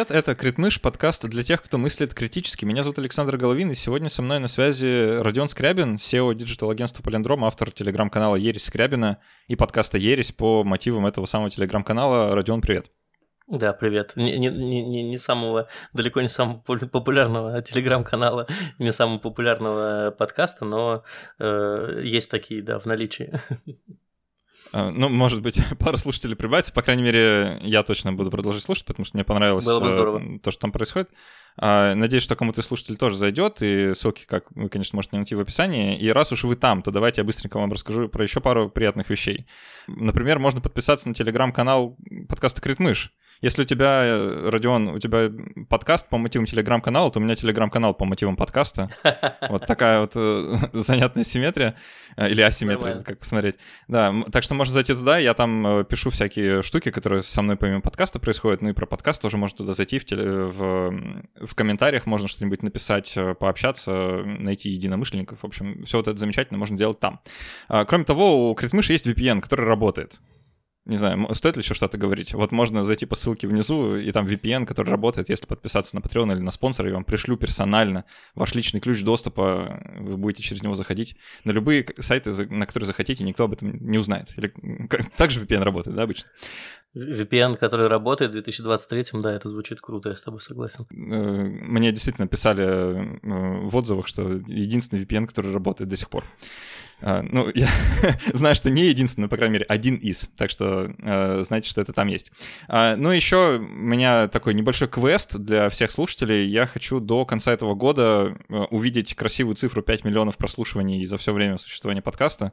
Привет, это Критмыш, подкаст для тех, кто мыслит критически. Меня зовут Александр Головин, и сегодня со мной на связи Родион Скрябин, CEO digital-агентства Палиндром, автор телеграм-канала Ересь Скрябина и подкаста Ересь по мотивам этого самого телеграм-канала. Родион, привет. Да, привет. Не, не, не, не самого, далеко не самого популярного телеграм-канала, не самого популярного подкаста, но э, есть такие, да, в наличии. А, ну, может быть, пара слушателей прибавится. По крайней мере, я точно буду продолжать слушать, потому что мне понравилось э, то, что там происходит. А, надеюсь, что кому-то из слушателей тоже зайдет, и ссылки, как вы, конечно, можете найти в описании. И раз уж вы там, то давайте я быстренько вам расскажу про еще пару приятных вещей. Например, можно подписаться на телеграм-канал подкаста «Критмыш». Если у тебя, э, Родион, у тебя подкаст по мотивам телеграм-канала, то у меня телеграм-канал по мотивам подкаста. Вот такая вот э, занятная симметрия. Э, или асимметрия, как посмотреть. Да, так что можно зайти туда, я там пишу всякие штуки, которые со мной помимо подкаста происходят, ну и про подкаст тоже можно туда зайти, в, теле, в, в комментариях можно что-нибудь написать, пообщаться, найти единомышленников. В общем, все вот это замечательно можно делать там. А, кроме того, у Критмыша есть VPN, который работает. Не знаю, стоит ли еще что-то говорить. Вот можно зайти по ссылке внизу, и там VPN, который работает, если подписаться на Patreon или на спонсора, я вам пришлю персонально ваш личный ключ доступа, вы будете через него заходить на любые сайты, на которые захотите, никто об этом не узнает. Или так же VPN работает, да, обычно? VPN, который работает в 2023, да, это звучит круто, я с тобой согласен. Э, мне действительно писали э, в отзывах, что единственный VPN, который работает до сих пор. А, ну, я знаю, что не единственный, по крайней мере, один из. Так что э, знаете, что это там есть. А, ну, еще у меня такой небольшой квест для всех слушателей. Я хочу до конца этого года э, увидеть красивую цифру 5 миллионов прослушиваний за все время существования подкаста.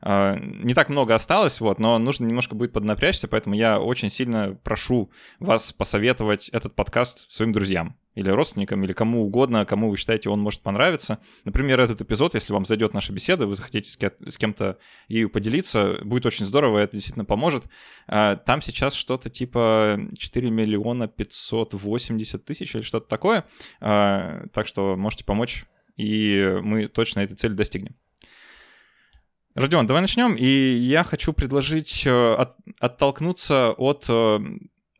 А, не так много осталось, вот, но нужно немножко будет поднапрячься, поэтому я очень сильно прошу вас посоветовать этот подкаст своим друзьям или родственникам, или кому угодно, кому вы считаете, он может понравиться. Например, этот эпизод, если вам зайдет наша беседа, вы захотите с кем-то ею поделиться, будет очень здорово, это действительно поможет. А, там сейчас что-то типа 4 миллиона 580 тысяч или что-то такое, а, так что можете помочь, и мы точно этой цели достигнем. Родион, давай начнем. И я хочу предложить э, от, оттолкнуться от э,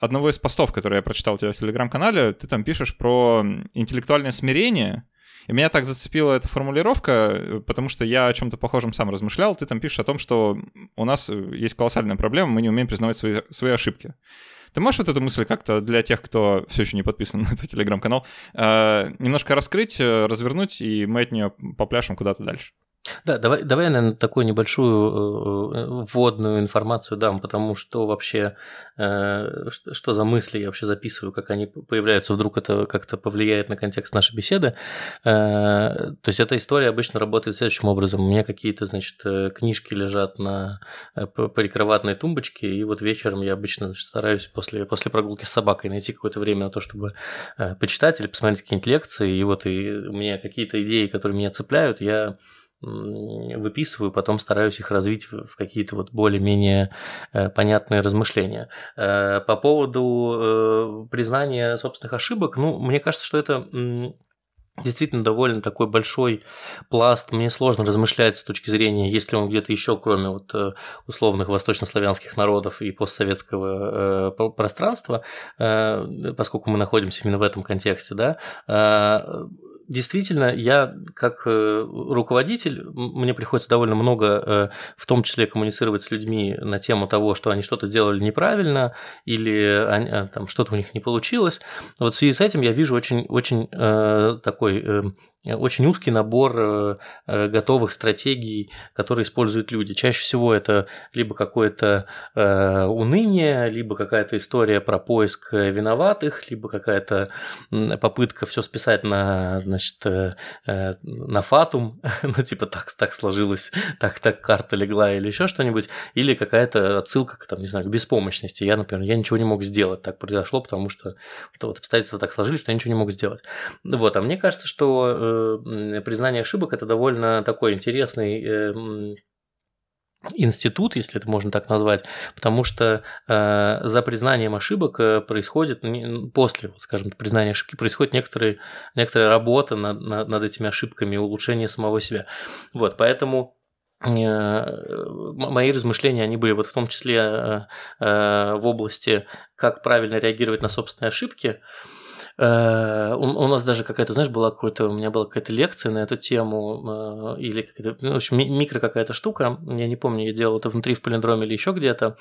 одного из постов, который я прочитал у тебя в телеграм-канале, ты там пишешь про интеллектуальное смирение. И меня так зацепила эта формулировка, потому что я о чем-то похожем сам размышлял. Ты там пишешь о том, что у нас есть колоссальная проблема, мы не умеем признавать свои, свои ошибки. Ты можешь вот эту мысль как-то для тех, кто все еще не подписан на этот телеграм-канал, э, немножко раскрыть, э, развернуть, и мы от нее попляшем куда-то дальше? Да, давай, давай наверное, такую небольшую э, вводную информацию дам, потому что вообще, э, что, за мысли я вообще записываю, как они появляются, вдруг это как-то повлияет на контекст нашей беседы. Э, то есть эта история обычно работает следующим образом. У меня какие-то, значит, э, книжки лежат на э, прикроватной тумбочке, и вот вечером я обычно значит, стараюсь после, после прогулки с собакой найти какое-то время на то, чтобы э, почитать или посмотреть какие-нибудь лекции, и вот и у меня какие-то идеи, которые меня цепляют, я выписываю, потом стараюсь их развить в какие-то вот более-менее э, понятные размышления. Э, по поводу э, признания собственных ошибок, ну, мне кажется, что это действительно довольно такой большой пласт. Мне сложно размышлять с точки зрения, если он где-то еще, кроме вот условных восточнославянских народов и постсоветского пространства, поскольку мы находимся именно в этом контексте, да, действительно, я как э, руководитель, мне приходится довольно много, э, в том числе коммуницировать с людьми на тему того, что они что-то сделали неправильно или они, а, там что-то у них не получилось. Вот в связи с этим я вижу очень, очень э, такой Э, очень узкий набор э, э, готовых стратегий, которые используют люди. Чаще всего это либо какое-то уныние, либо какая-то история про поиск виноватых, либо какая-то попытка все списать на, значит, на фатум, ну типа так, так сложилось, так, так карта легла или еще что-нибудь, или какая-то отсылка к, там, не знаю, к беспомощности. Я, например, я ничего не мог сделать, так произошло, потому что вот обстоятельства так сложились, что я ничего не мог сделать. Вот, а мне кажется, что признание ошибок это довольно такой интересный э, институт, если это можно так назвать, потому что э, за признанием ошибок э, происходит после, скажем, признания ошибки происходит некоторые, некоторая работа над, над, над этими ошибками, улучшение самого себя. Вот, поэтому мои размышления, они были вот в том числе в области, как правильно реагировать на собственные ошибки. Э, у, нас даже какая-то, знаешь, была какая-то, у меня была какая-то лекция на эту тему, э, или какая-то, ну, в общем, микро какая-то штука, я не помню, я делал это внутри в палиндроме или еще где-то,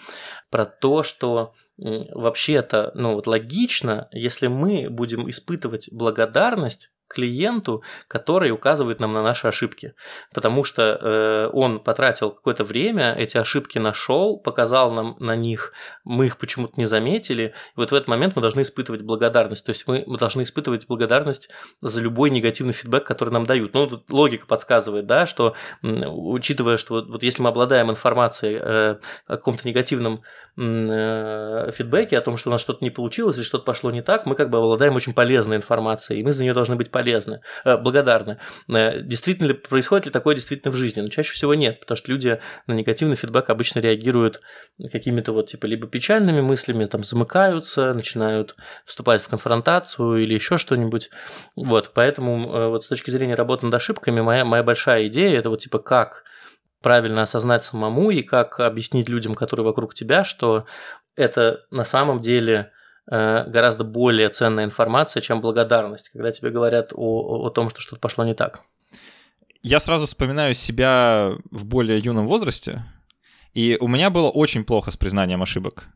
про то, что вообще-то, ну вот логично, если мы будем испытывать благодарность клиенту, который указывает нам на наши ошибки. Потому что э, он потратил какое-то время, эти ошибки нашел, показал нам на них, мы их почему-то не заметили. И вот в этот момент мы должны испытывать благодарность. То есть мы, мы должны испытывать благодарность за любой негативный фидбэк, который нам дают. Ну, тут логика подсказывает, да, что учитывая, что вот, вот если мы обладаем информацией э, о каком-то негативном э, фидбэке, о том, что у нас что-то не получилось или что-то пошло не так, мы как бы обладаем очень полезной информацией, и мы за нее должны быть полезны, э, благодарны. Э, действительно ли происходит ли такое действительно в жизни? Но ну, чаще всего нет, потому что люди на негативный фидбэк обычно реагируют какими-то вот типа либо печальными мыслями, там замыкаются, начинают вступать в конфронтацию или еще что-нибудь. Вот, поэтому э, вот с точки зрения работы над ошибками моя, моя большая идея это вот типа как правильно осознать самому и как объяснить людям, которые вокруг тебя, что это на самом деле гораздо более ценная информация, чем благодарность, когда тебе говорят о, о том, что что-то пошло не так. Я сразу вспоминаю себя в более юном возрасте, и у меня было очень плохо с признанием ошибок.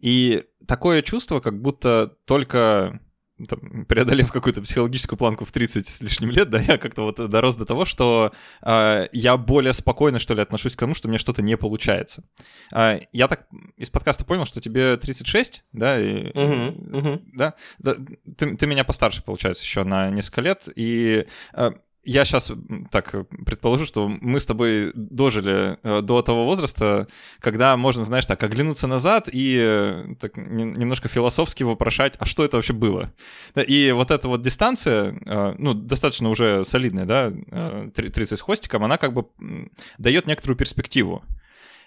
И такое чувство, как будто только там, преодолев какую-то психологическую планку в 30 с лишним лет, да, я как-то вот дорос до того, что э, я более спокойно, что ли, отношусь к тому, что меня что-то не получается. Э, я так из подкаста понял, что тебе 36, да, и, uh-huh, uh-huh. да, да ты, ты меня постарше, получается, еще на несколько лет, и э, я сейчас так предположу, что мы с тобой дожили э, до того возраста, когда можно, знаешь, так оглянуться назад и э, так немножко философски вопрошать, а что это вообще было? И вот эта вот дистанция, э, ну, достаточно уже солидная, да, 30 с хвостиком, она как бы дает некоторую перспективу.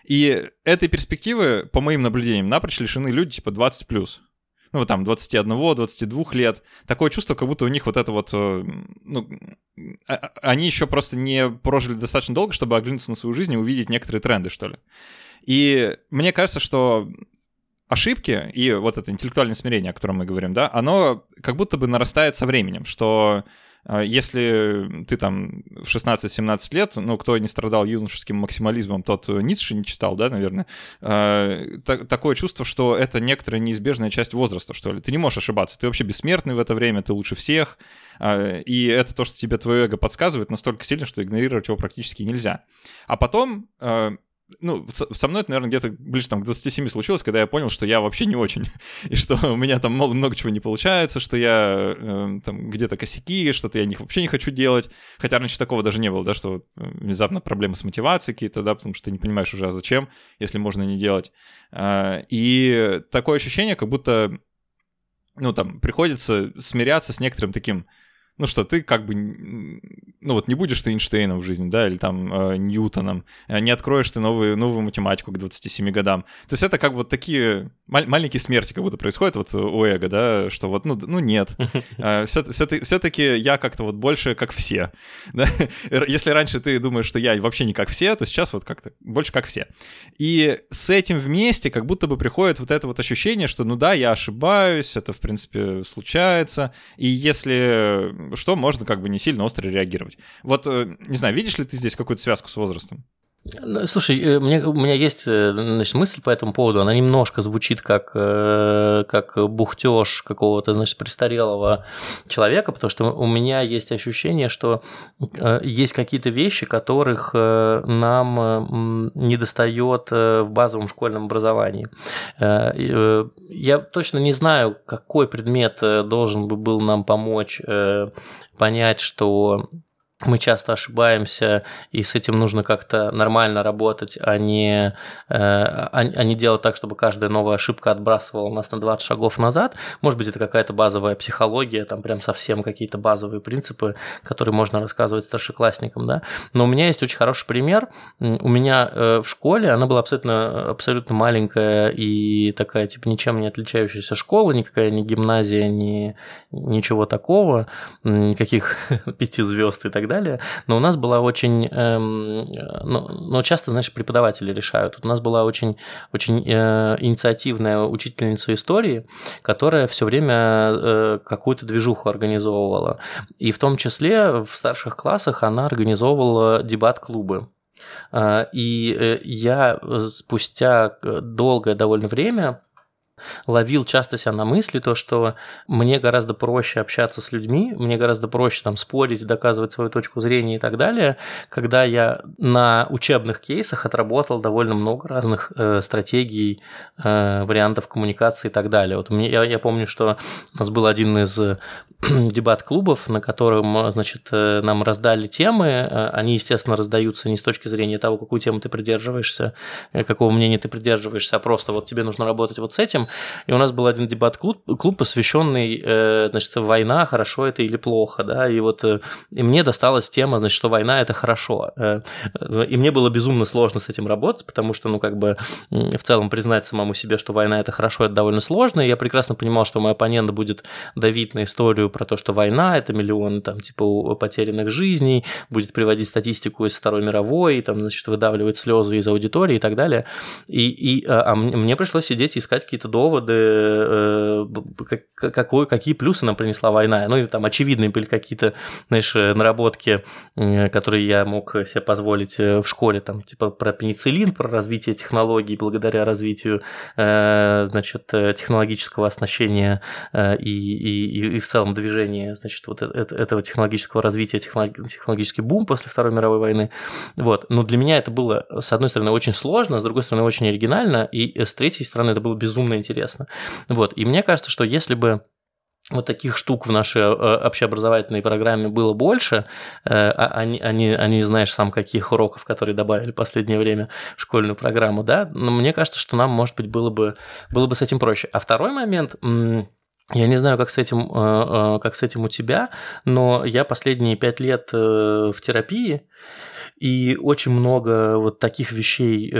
И этой перспективы, по моим наблюдениям, напрочь лишены люди типа 20+. плюс ну, вот там, 21-22 лет. Такое чувство, как будто у них вот это вот, э, ну, а, а, они еще просто не прожили достаточно долго, чтобы оглянуться на свою жизнь и увидеть некоторые тренды, что ли. И мне кажется, что ошибки и вот это интеллектуальное смирение, о котором мы говорим, да, оно как будто бы нарастает со временем, что если ты там в 16-17 лет, ну, кто не страдал юношеским максимализмом, тот Ницше не читал, да, наверное, а, такое чувство, что это некоторая неизбежная часть возраста, что ли. Ты не можешь ошибаться, ты вообще бессмертный в это время, ты лучше всех, а, и это то, что тебе твое эго подсказывает настолько сильно, что игнорировать его практически нельзя. А потом ну, со мной это, наверное, где-то ближе там, к 27 случилось, когда я понял, что я вообще не очень, и что у меня там много, много чего не получается, что я э, там где-то косяки, что-то я них вообще не хочу делать, хотя раньше такого даже не было, да, что э, внезапно проблемы с мотивацией какие-то, да, потому что ты не понимаешь уже, а зачем, если можно не делать. Э, и такое ощущение, как будто, ну, там, приходится смиряться с некоторым таким ну что, ты как бы, ну вот не будешь ты Эйнштейном в жизни, да, или там э, Ньютоном, э, не откроешь ты новую, новую математику к 27 годам. То есть это как вот такие мал- маленькие смерти как будто происходят вот у эго, да, что вот, ну, ну нет. Э, все, все-таки я как-то вот больше как все. Да? Если раньше ты думаешь, что я вообще не как все, то сейчас вот как-то больше как все. И с этим вместе как будто бы приходит вот это вот ощущение, что ну да, я ошибаюсь, это в принципе случается, и если что можно как бы не сильно остро реагировать. Вот, э, не знаю, видишь ли ты здесь какую-то связку с возрастом? Ну, слушай, э, мне, у меня есть э, значит, мысль по этому поводу. Она немножко звучит как, как бухтеж какого-то, значит, престарелого человека, потому что у меня есть ощущение, что есть какие-то вещи, которых нам не достает в базовом школьном образовании. Я точно не знаю, какой предмет должен бы был нам помочь понять, что мы часто ошибаемся, и с этим нужно как-то нормально работать, а не, э, а, а не делать так, чтобы каждая новая ошибка отбрасывала нас на 20 шагов назад. Может быть, это какая-то базовая психология, там прям совсем какие-то базовые принципы, которые можно рассказывать старшеклассникам, да. Но у меня есть очень хороший пример. У меня э, в школе, она была абсолютно, абсолютно маленькая и такая, типа, ничем не отличающаяся школа, никакая не гимназия, ни, ничего такого, никаких пяти звезд и так далее, но у нас была очень, эм, ну, ну, часто, знаешь, преподаватели решают. У нас была очень, очень э, инициативная учительница истории, которая все время э, какую-то движуху организовывала. И в том числе в старших классах она организовывала дебат-клубы. Э, и э, я спустя долгое довольно время ловил часто себя на мысли, то, что мне гораздо проще общаться с людьми, мне гораздо проще там спорить, доказывать свою точку зрения и так далее, когда я на учебных кейсах отработал довольно много разных э, стратегий, э, вариантов коммуникации и так далее. Вот мне, я, я помню, что у нас был один из дебат-клубов, на котором, значит, э, нам раздали темы, э, они, естественно, раздаются не с точки зрения того, какую тему ты придерживаешься, э, какого мнения ты придерживаешься, а просто вот тебе нужно работать вот с этим, и у нас был один дебат-клуб, клуб, посвященный, э, значит, война, хорошо это или плохо, да, и вот э, и мне досталась тема, значит, что война это хорошо. Э, и мне было безумно сложно с этим работать, потому что, ну, как бы в целом признать самому себе, что война это хорошо, это довольно сложно, и я прекрасно понимал, что мой оппонент будет давить на историю про то, что война это миллион, там, типа, потерянных жизней, будет приводить статистику из Второй мировой, и, там, значит, выдавливать слезы из аудитории и так далее. И, и а, мне пришлось сидеть и искать какие-то доводы, э, какой, какие плюсы нам принесла война. Ну, и там очевидные были какие-то, знаешь, наработки, которые я мог себе позволить э, в школе, там, типа про пенициллин, про развитие технологий благодаря развитию, э, значит, технологического оснащения и, и, и в целом движения, значит, вот этого технологического развития, технологический бум после Второй мировой войны. Вот. Но для меня это было, с одной стороны, очень сложно, с другой стороны, очень оригинально, и с третьей стороны, это было безумно интересно. Вот. И мне кажется, что если бы вот таких штук в нашей э, общеобразовательной программе было больше, они, они, они знаешь, сам каких уроков, которые добавили в последнее время в школьную программу, да, но мне кажется, что нам, может быть, было бы, было бы с этим проще. А второй момент, я не знаю, как с этим, э, э, как с этим у тебя, но я последние пять лет в терапии, и очень много вот таких вещей,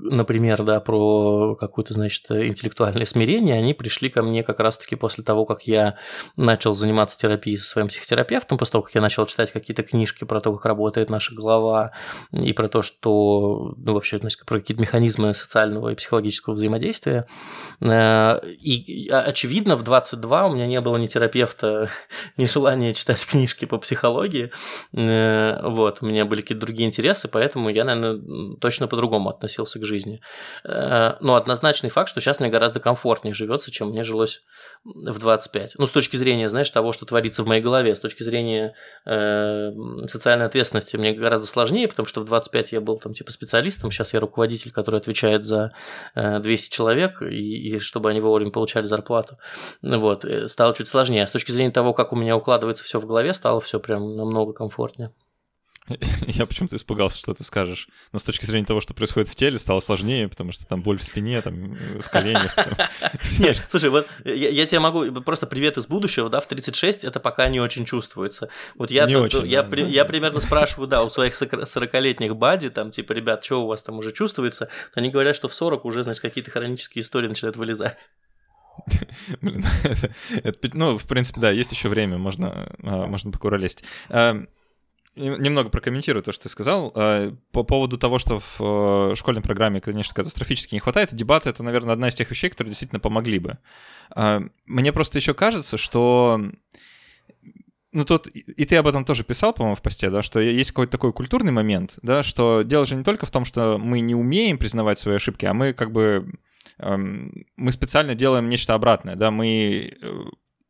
например, да, про какое-то, значит, интеллектуальное смирение, они пришли ко мне как раз-таки после того, как я начал заниматься терапией со своим психотерапевтом, после того, как я начал читать какие-то книжки про то, как работает наша голова, и про то, что, ну, вообще, значит, про какие-то механизмы социального и психологического взаимодействия. Э, и, очевидно, в 22 у меня не было ни терапевта, ни желания читать книжки по психологии. Э, вот, у меня были какие-то другие интересы, поэтому я, наверное, точно по-другому относился к жизни. Э, но однозначный факт, что сейчас мне гораздо комфортнее живется, чем мне жилось в 25. Ну, с точки зрения, знаешь, того, что творится в моей голове, с точки зрения э, социальной ответственности мне гораздо сложнее, потому что в 25 я был там типа специалистом, сейчас я руководитель, который отвечает за э, 200 человек, и, и чтобы они вовремя получали зарплату. Вот, э, стало чуть сложнее. А с точки зрения того, как у меня укладывается все в голове, стало все прям намного комфортнее. Я почему-то испугался, что ты скажешь. Но с точки зрения того, что происходит в теле, стало сложнее, потому что там боль в спине, там, в коленях. Нет, слушай, вот я, тебе могу... Просто привет из будущего, да, в 36 это пока не очень чувствуется. Вот я, я, примерно спрашиваю, да, у своих 40-летних бади, там, типа, ребят, что у вас там уже чувствуется? Они говорят, что в 40 уже, значит, какие-то хронические истории начинают вылезать. Блин, это, это, ну, в принципе, да, есть еще время, можно, а, можно покуролезть. Немного прокомментирую то, что ты сказал. А, по поводу того, что в э, школьной программе, конечно, катастрофически не хватает, дебаты — это, наверное, одна из тех вещей, которые действительно помогли бы. А, мне просто еще кажется, что ну, тут и ты об этом тоже писал, по-моему, в посте, да, что есть какой-то такой культурный момент, да, что дело же не только в том, что мы не умеем признавать свои ошибки, а мы как бы эм, мы специально делаем нечто обратное, да, мы э,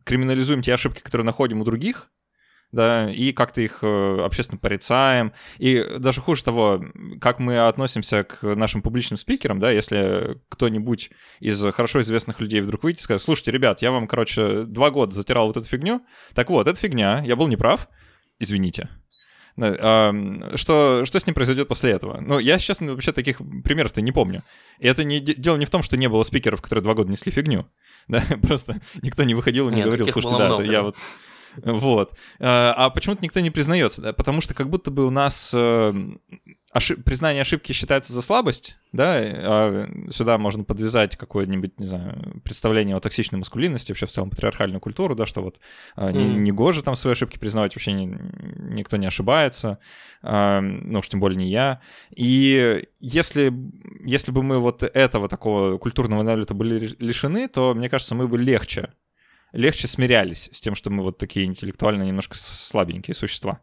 криминализуем те ошибки, которые находим у других, да, и как-то их э, общественно порицаем. И даже хуже того, как мы относимся к нашим публичным спикерам, да, если кто-нибудь из хорошо известных людей вдруг выйдет и скажет, слушайте, ребят, я вам, короче, два года затирал вот эту фигню, так вот, это фигня, я был неправ, извините. Что, что с ним произойдет после этого? Ну, я сейчас вообще таких примеров-то не помню. И это не, дело не в том, что не было спикеров, которые два года несли фигню. Да, просто никто не выходил и не Нет, говорил, слушайте, да, много, я вот Вот. А почему-то никто не признается, да? потому что как будто бы у нас ошиб... признание ошибки считается за слабость, да, а сюда можно подвязать какое-нибудь, не знаю, представление о токсичной маскулинности, вообще в целом патриархальную культуру, да, что вот mm. не, не гоже там свои ошибки признавать, вообще не, никто не ошибается, а, ну уж тем более не я. И если, если бы мы вот этого такого культурного налета были лишены, то, мне кажется, мы бы легче легче смирялись с тем, что мы вот такие интеллектуально немножко слабенькие существа.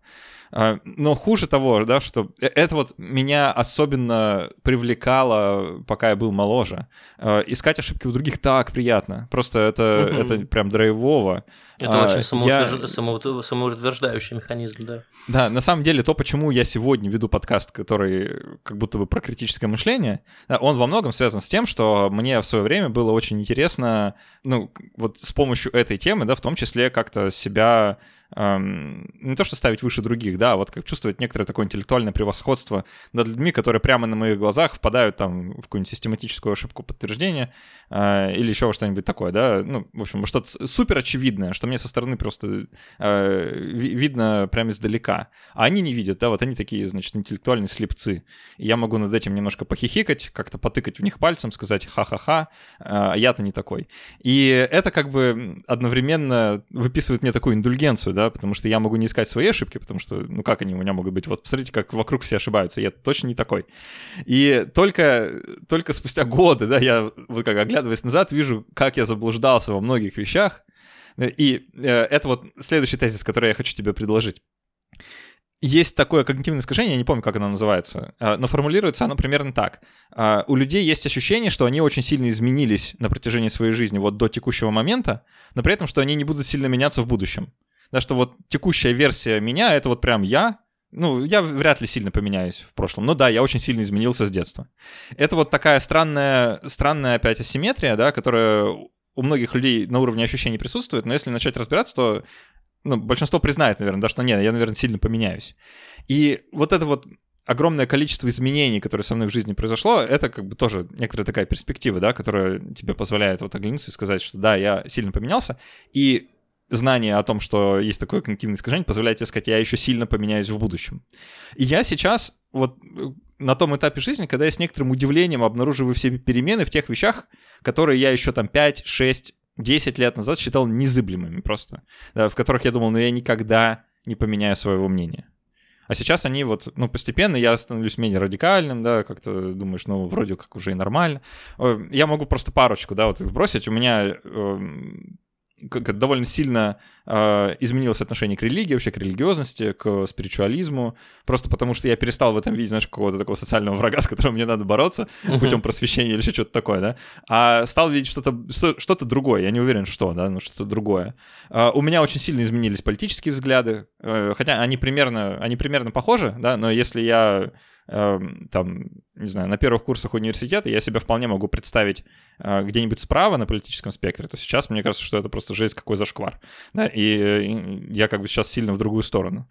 А, но хуже того, да, что э, это вот меня особенно привлекало, пока я был моложе. А, искать ошибки у других так приятно. Просто это, угу. это прям драйвово. Это а, очень самоутвержд... я... самоутверждающий механизм, да. Да, на самом деле то, почему я сегодня веду подкаст, который как будто бы про критическое мышление, он во многом связан с тем, что мне в свое время было очень интересно, ну, вот с помощью этой темы, да, в том числе как-то себя не то что ставить выше других, да, а вот как чувствовать некоторое такое интеллектуальное превосходство над людьми, которые прямо на моих глазах впадают там в какую-нибудь систематическую ошибку подтверждения э, или еще что-нибудь такое, да, ну, в общем, что-то супер очевидное, что мне со стороны просто э, видно прямо издалека, а они не видят, да, вот они такие, значит, интеллектуальные слепцы, и я могу над этим немножко похихикать, как-то потыкать в них пальцем, сказать ха-ха-ха, а я-то не такой. И это как бы одновременно выписывает мне такую индульгенцию, да, потому что я могу не искать свои ошибки, потому что, ну как они у меня могут быть? Вот посмотрите, как вокруг все ошибаются, я точно не такой. И только, только спустя годы, да, я вот как оглядываясь назад, вижу, как я заблуждался во многих вещах, и э, это вот следующий тезис, который я хочу тебе предложить. Есть такое когнитивное искажение, я не помню, как оно называется, э, но формулируется оно примерно так. Э, у людей есть ощущение, что они очень сильно изменились на протяжении своей жизни вот до текущего момента, но при этом, что они не будут сильно меняться в будущем. Да, что вот текущая версия меня — это вот прям я, ну, я вряд ли сильно поменяюсь в прошлом. Но да, я очень сильно изменился с детства. Это вот такая странная, странная опять асимметрия, да, которая у многих людей на уровне ощущений присутствует, но если начать разбираться, то ну, большинство признает, наверное, да, что нет, я, наверное, сильно поменяюсь. И вот это вот огромное количество изменений, которые со мной в жизни произошло, это как бы тоже некоторая такая перспектива, да, которая тебе позволяет вот оглянуться и сказать, что да, я сильно поменялся, и знание о том, что есть такое когнитивное искажение, позволяет тебе сказать, я еще сильно поменяюсь в будущем. И я сейчас вот э, на том этапе жизни, когда я с некоторым удивлением обнаруживаю все перемены в тех вещах, которые я еще там 5, 6, 10 лет назад считал незыблемыми просто, да, в которых я думал, ну я никогда не поменяю своего мнения. А сейчас они вот, ну, постепенно я становлюсь менее радикальным, да, как-то думаешь, ну, вроде как уже и нормально. Я могу просто парочку, да, вот вбросить. У меня эм, как довольно сильно э, изменилось отношение к религии, вообще к религиозности, к спиритуализму, просто потому что я перестал в этом видеть, знаешь, какого-то такого социального врага, с которым мне надо бороться uh-huh. путем просвещения или еще что-то такое, да, а стал видеть что-то, что-то другое, я не уверен, что, да, но что-то другое. Э, у меня очень сильно изменились политические взгляды, э, хотя они примерно, они примерно похожи, да, но если я Эм, там, не знаю, на первых курсах университета я себя вполне могу представить э, где-нибудь справа на политическом спектре, то сейчас мне кажется, что это просто жесть какой зашквар. Да, и я как бы сейчас сильно в другую сторону.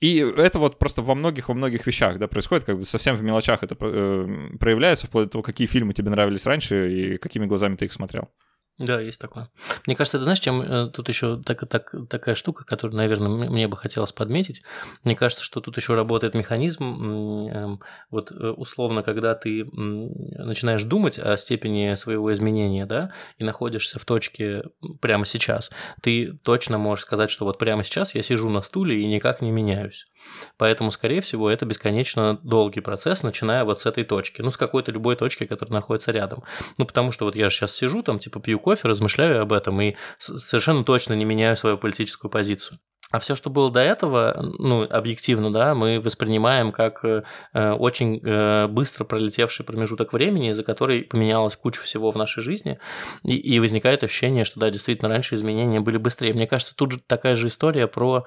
И это вот просто во многих, во многих вещах, да, происходит, как бы совсем в мелочах это э, проявляется, вплоть до того, какие фильмы тебе нравились раньше и какими глазами ты их смотрел. Да, есть такое. Мне кажется, ты знаешь, чем э, тут еще так, так, такая штука, которую, наверное, мне бы хотелось подметить. Мне кажется, что тут еще работает механизм, эм, вот э, условно, когда ты начинаешь думать о степени своего изменения, да, и находишься в точке прямо сейчас, ты точно можешь сказать, что вот прямо сейчас я сижу на стуле и никак не меняюсь. Поэтому, скорее всего, это бесконечно долгий процесс, начиная вот с этой точки, ну, с какой-то любой точки, которая находится рядом. Ну, потому что вот я же сейчас сижу, там, типа, пью кофе, размышляю об этом и совершенно точно не меняю свою политическую позицию. А все, что было до этого, ну, объективно, да, мы воспринимаем как э, очень э, быстро пролетевший промежуток времени, за который поменялась куча всего в нашей жизни, и, и возникает ощущение, что, да, действительно, раньше изменения были быстрее. Мне кажется, тут же такая же история про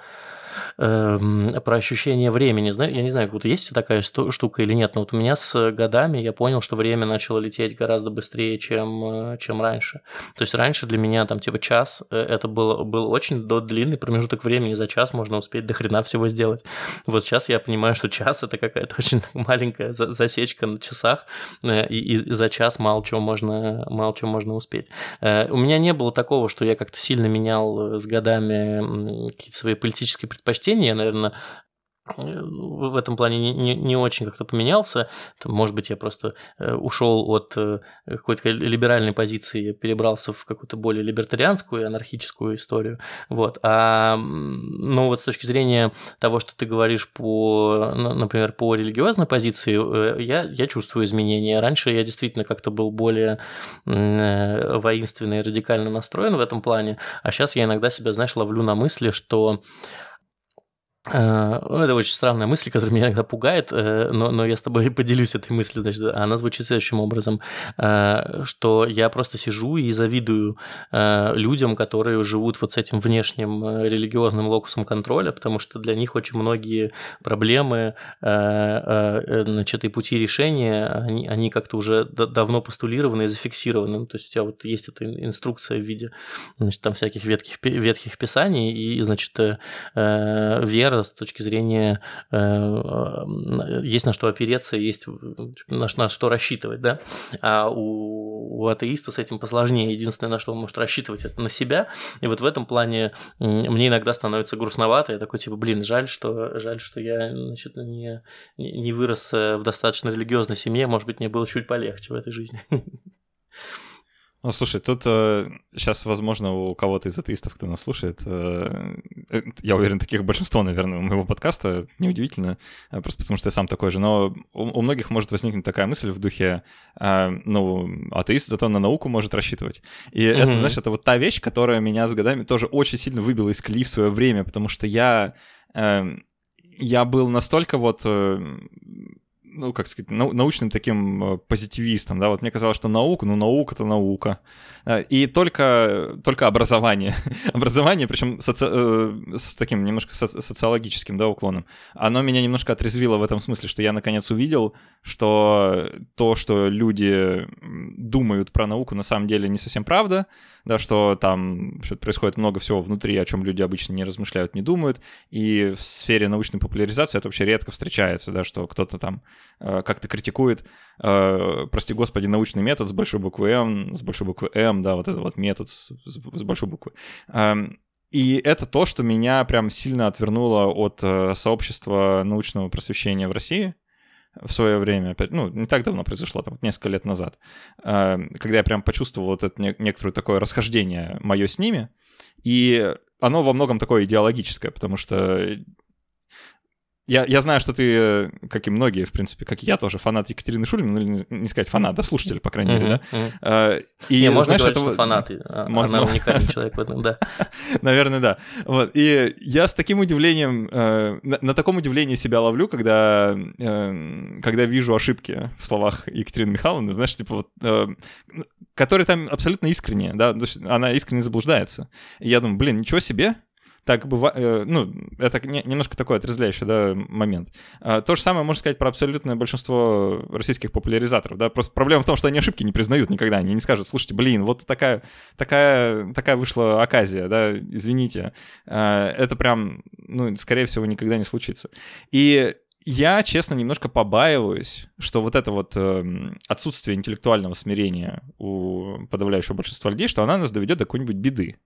э, про ощущение времени. Я не знаю, вот есть такая штука или нет, но вот у меня с годами я понял, что время начало лететь гораздо быстрее, чем, э, чем раньше. То есть раньше для меня там типа час, э, это был, был очень длинный промежуток времени, за час можно успеть до хрена всего сделать. Вот сейчас я понимаю, что час это какая-то очень маленькая засечка на часах, э, и, и за час мало чего можно, мало чего можно успеть. У меня не было такого, что я как-то сильно менял с годами какие-то свои политические предпочтения. Я, наверное, в этом плане не, не, не очень как-то поменялся. Там, может быть, я просто э, ушел от э, какой-то либеральной позиции, перебрался в какую-то более либертарианскую, анархическую историю. Вот. А, ну, вот с точки зрения того, что ты говоришь по, например, по религиозной позиции, э, я, я чувствую изменения. Раньше я действительно как-то был более воинственный и радикально настроен в этом плане, а сейчас я иногда себя, знаешь, ловлю на мысли, что Э, это очень странная мысль, которая меня иногда пугает, э, но, но я с тобой поделюсь этой мыслью. Значит, она звучит следующим образом, э, что я просто сижу и завидую людям, которые живут вот с этим внешним религиозным локусом контроля, потому что для них очень многие проблемы, значит, и пути решения, они, они как-то уже давно постулированы и зафиксированы. Ну, то есть у тебя вот есть эта инструкция в виде значит, там всяких ветхих, ветхих писаний, и, значит, вера с точки зрения э, э, есть на что опереться, есть на, на что рассчитывать, да, а у, у атеиста с этим посложнее. Единственное, на что он может рассчитывать, это на себя. И вот в этом плане мне иногда становится грустновато. Я такой, типа, блин, жаль, что, жаль, что я значит, не, не вырос э, в достаточно религиозной семье. Может быть, мне было чуть полегче в этой жизни. Ну, слушай, тут э, сейчас, возможно, у кого-то из атеистов, кто нас слушает, э, э, я уверен, таких большинство, наверное, у моего подкаста, неудивительно, э, просто потому что я сам такой же, но у, у многих может возникнуть такая мысль в духе, э, ну, атеист зато на науку может рассчитывать. И mm-hmm. это, знаешь, это вот та вещь, которая меня с годами тоже очень сильно выбила из колеи в свое время, потому что я... Э, я был настолько вот э, ну, как сказать, научным таким э, позитивистом, да, вот мне казалось, что наука, ну, наука — это наука. Э, и только, только образование, образование, причем соци... Э, с таким немножко со- социологическим, да, уклоном, оно меня немножко отрезвило в этом смысле, что я наконец увидел, что то, что люди думают про науку, на самом деле не совсем правда, да, что там что происходит много всего внутри, о чем люди обычно не размышляют, не думают, и в сфере научной популяризации это вообще редко встречается, да, что кто-то там э, как-то критикует, э, прости господи, научный метод с большой буквы М, с большой буквы М, да, вот этот вот метод с, с большой буквы. Э, и это то, что меня прям сильно отвернуло от э, сообщества научного просвещения в России, в свое время, ну, не так давно произошло, там, несколько лет назад, э, когда я прям почувствовал вот это некоторое такое расхождение мое с ними, и оно во многом такое идеологическое, потому что я, я знаю, что ты, э, как и многие, в принципе, как и я тоже, фанат Екатерины Шульман, ну, или не сказать фанат, да, слушатель, по крайней мере, да? И, не, можно знаешь, говорить, это... что фанат, а, она уникальный человек в этом, да. Наверное, да. Вот. И я с таким удивлением, э, на, на таком удивлении себя ловлю, когда, э, когда вижу ошибки в словах Екатерины Михайловны, знаешь, типа вот, которые там абсолютно искренние, да, она искренне заблуждается. И я думаю, блин, ничего себе, так бывает, э, ну, это немножко такой отрезвляющий, да, момент. А, то же самое можно сказать про абсолютное большинство российских популяризаторов, да, просто проблема в том, что они ошибки не признают никогда, они не скажут, слушайте, блин, вот такая, такая, такая вышла оказия, да, извините, а, это прям, ну, скорее всего, никогда не случится. И я, честно, немножко побаиваюсь, что вот это вот э, отсутствие интеллектуального смирения у подавляющего большинства людей, что она нас доведет до какой-нибудь беды.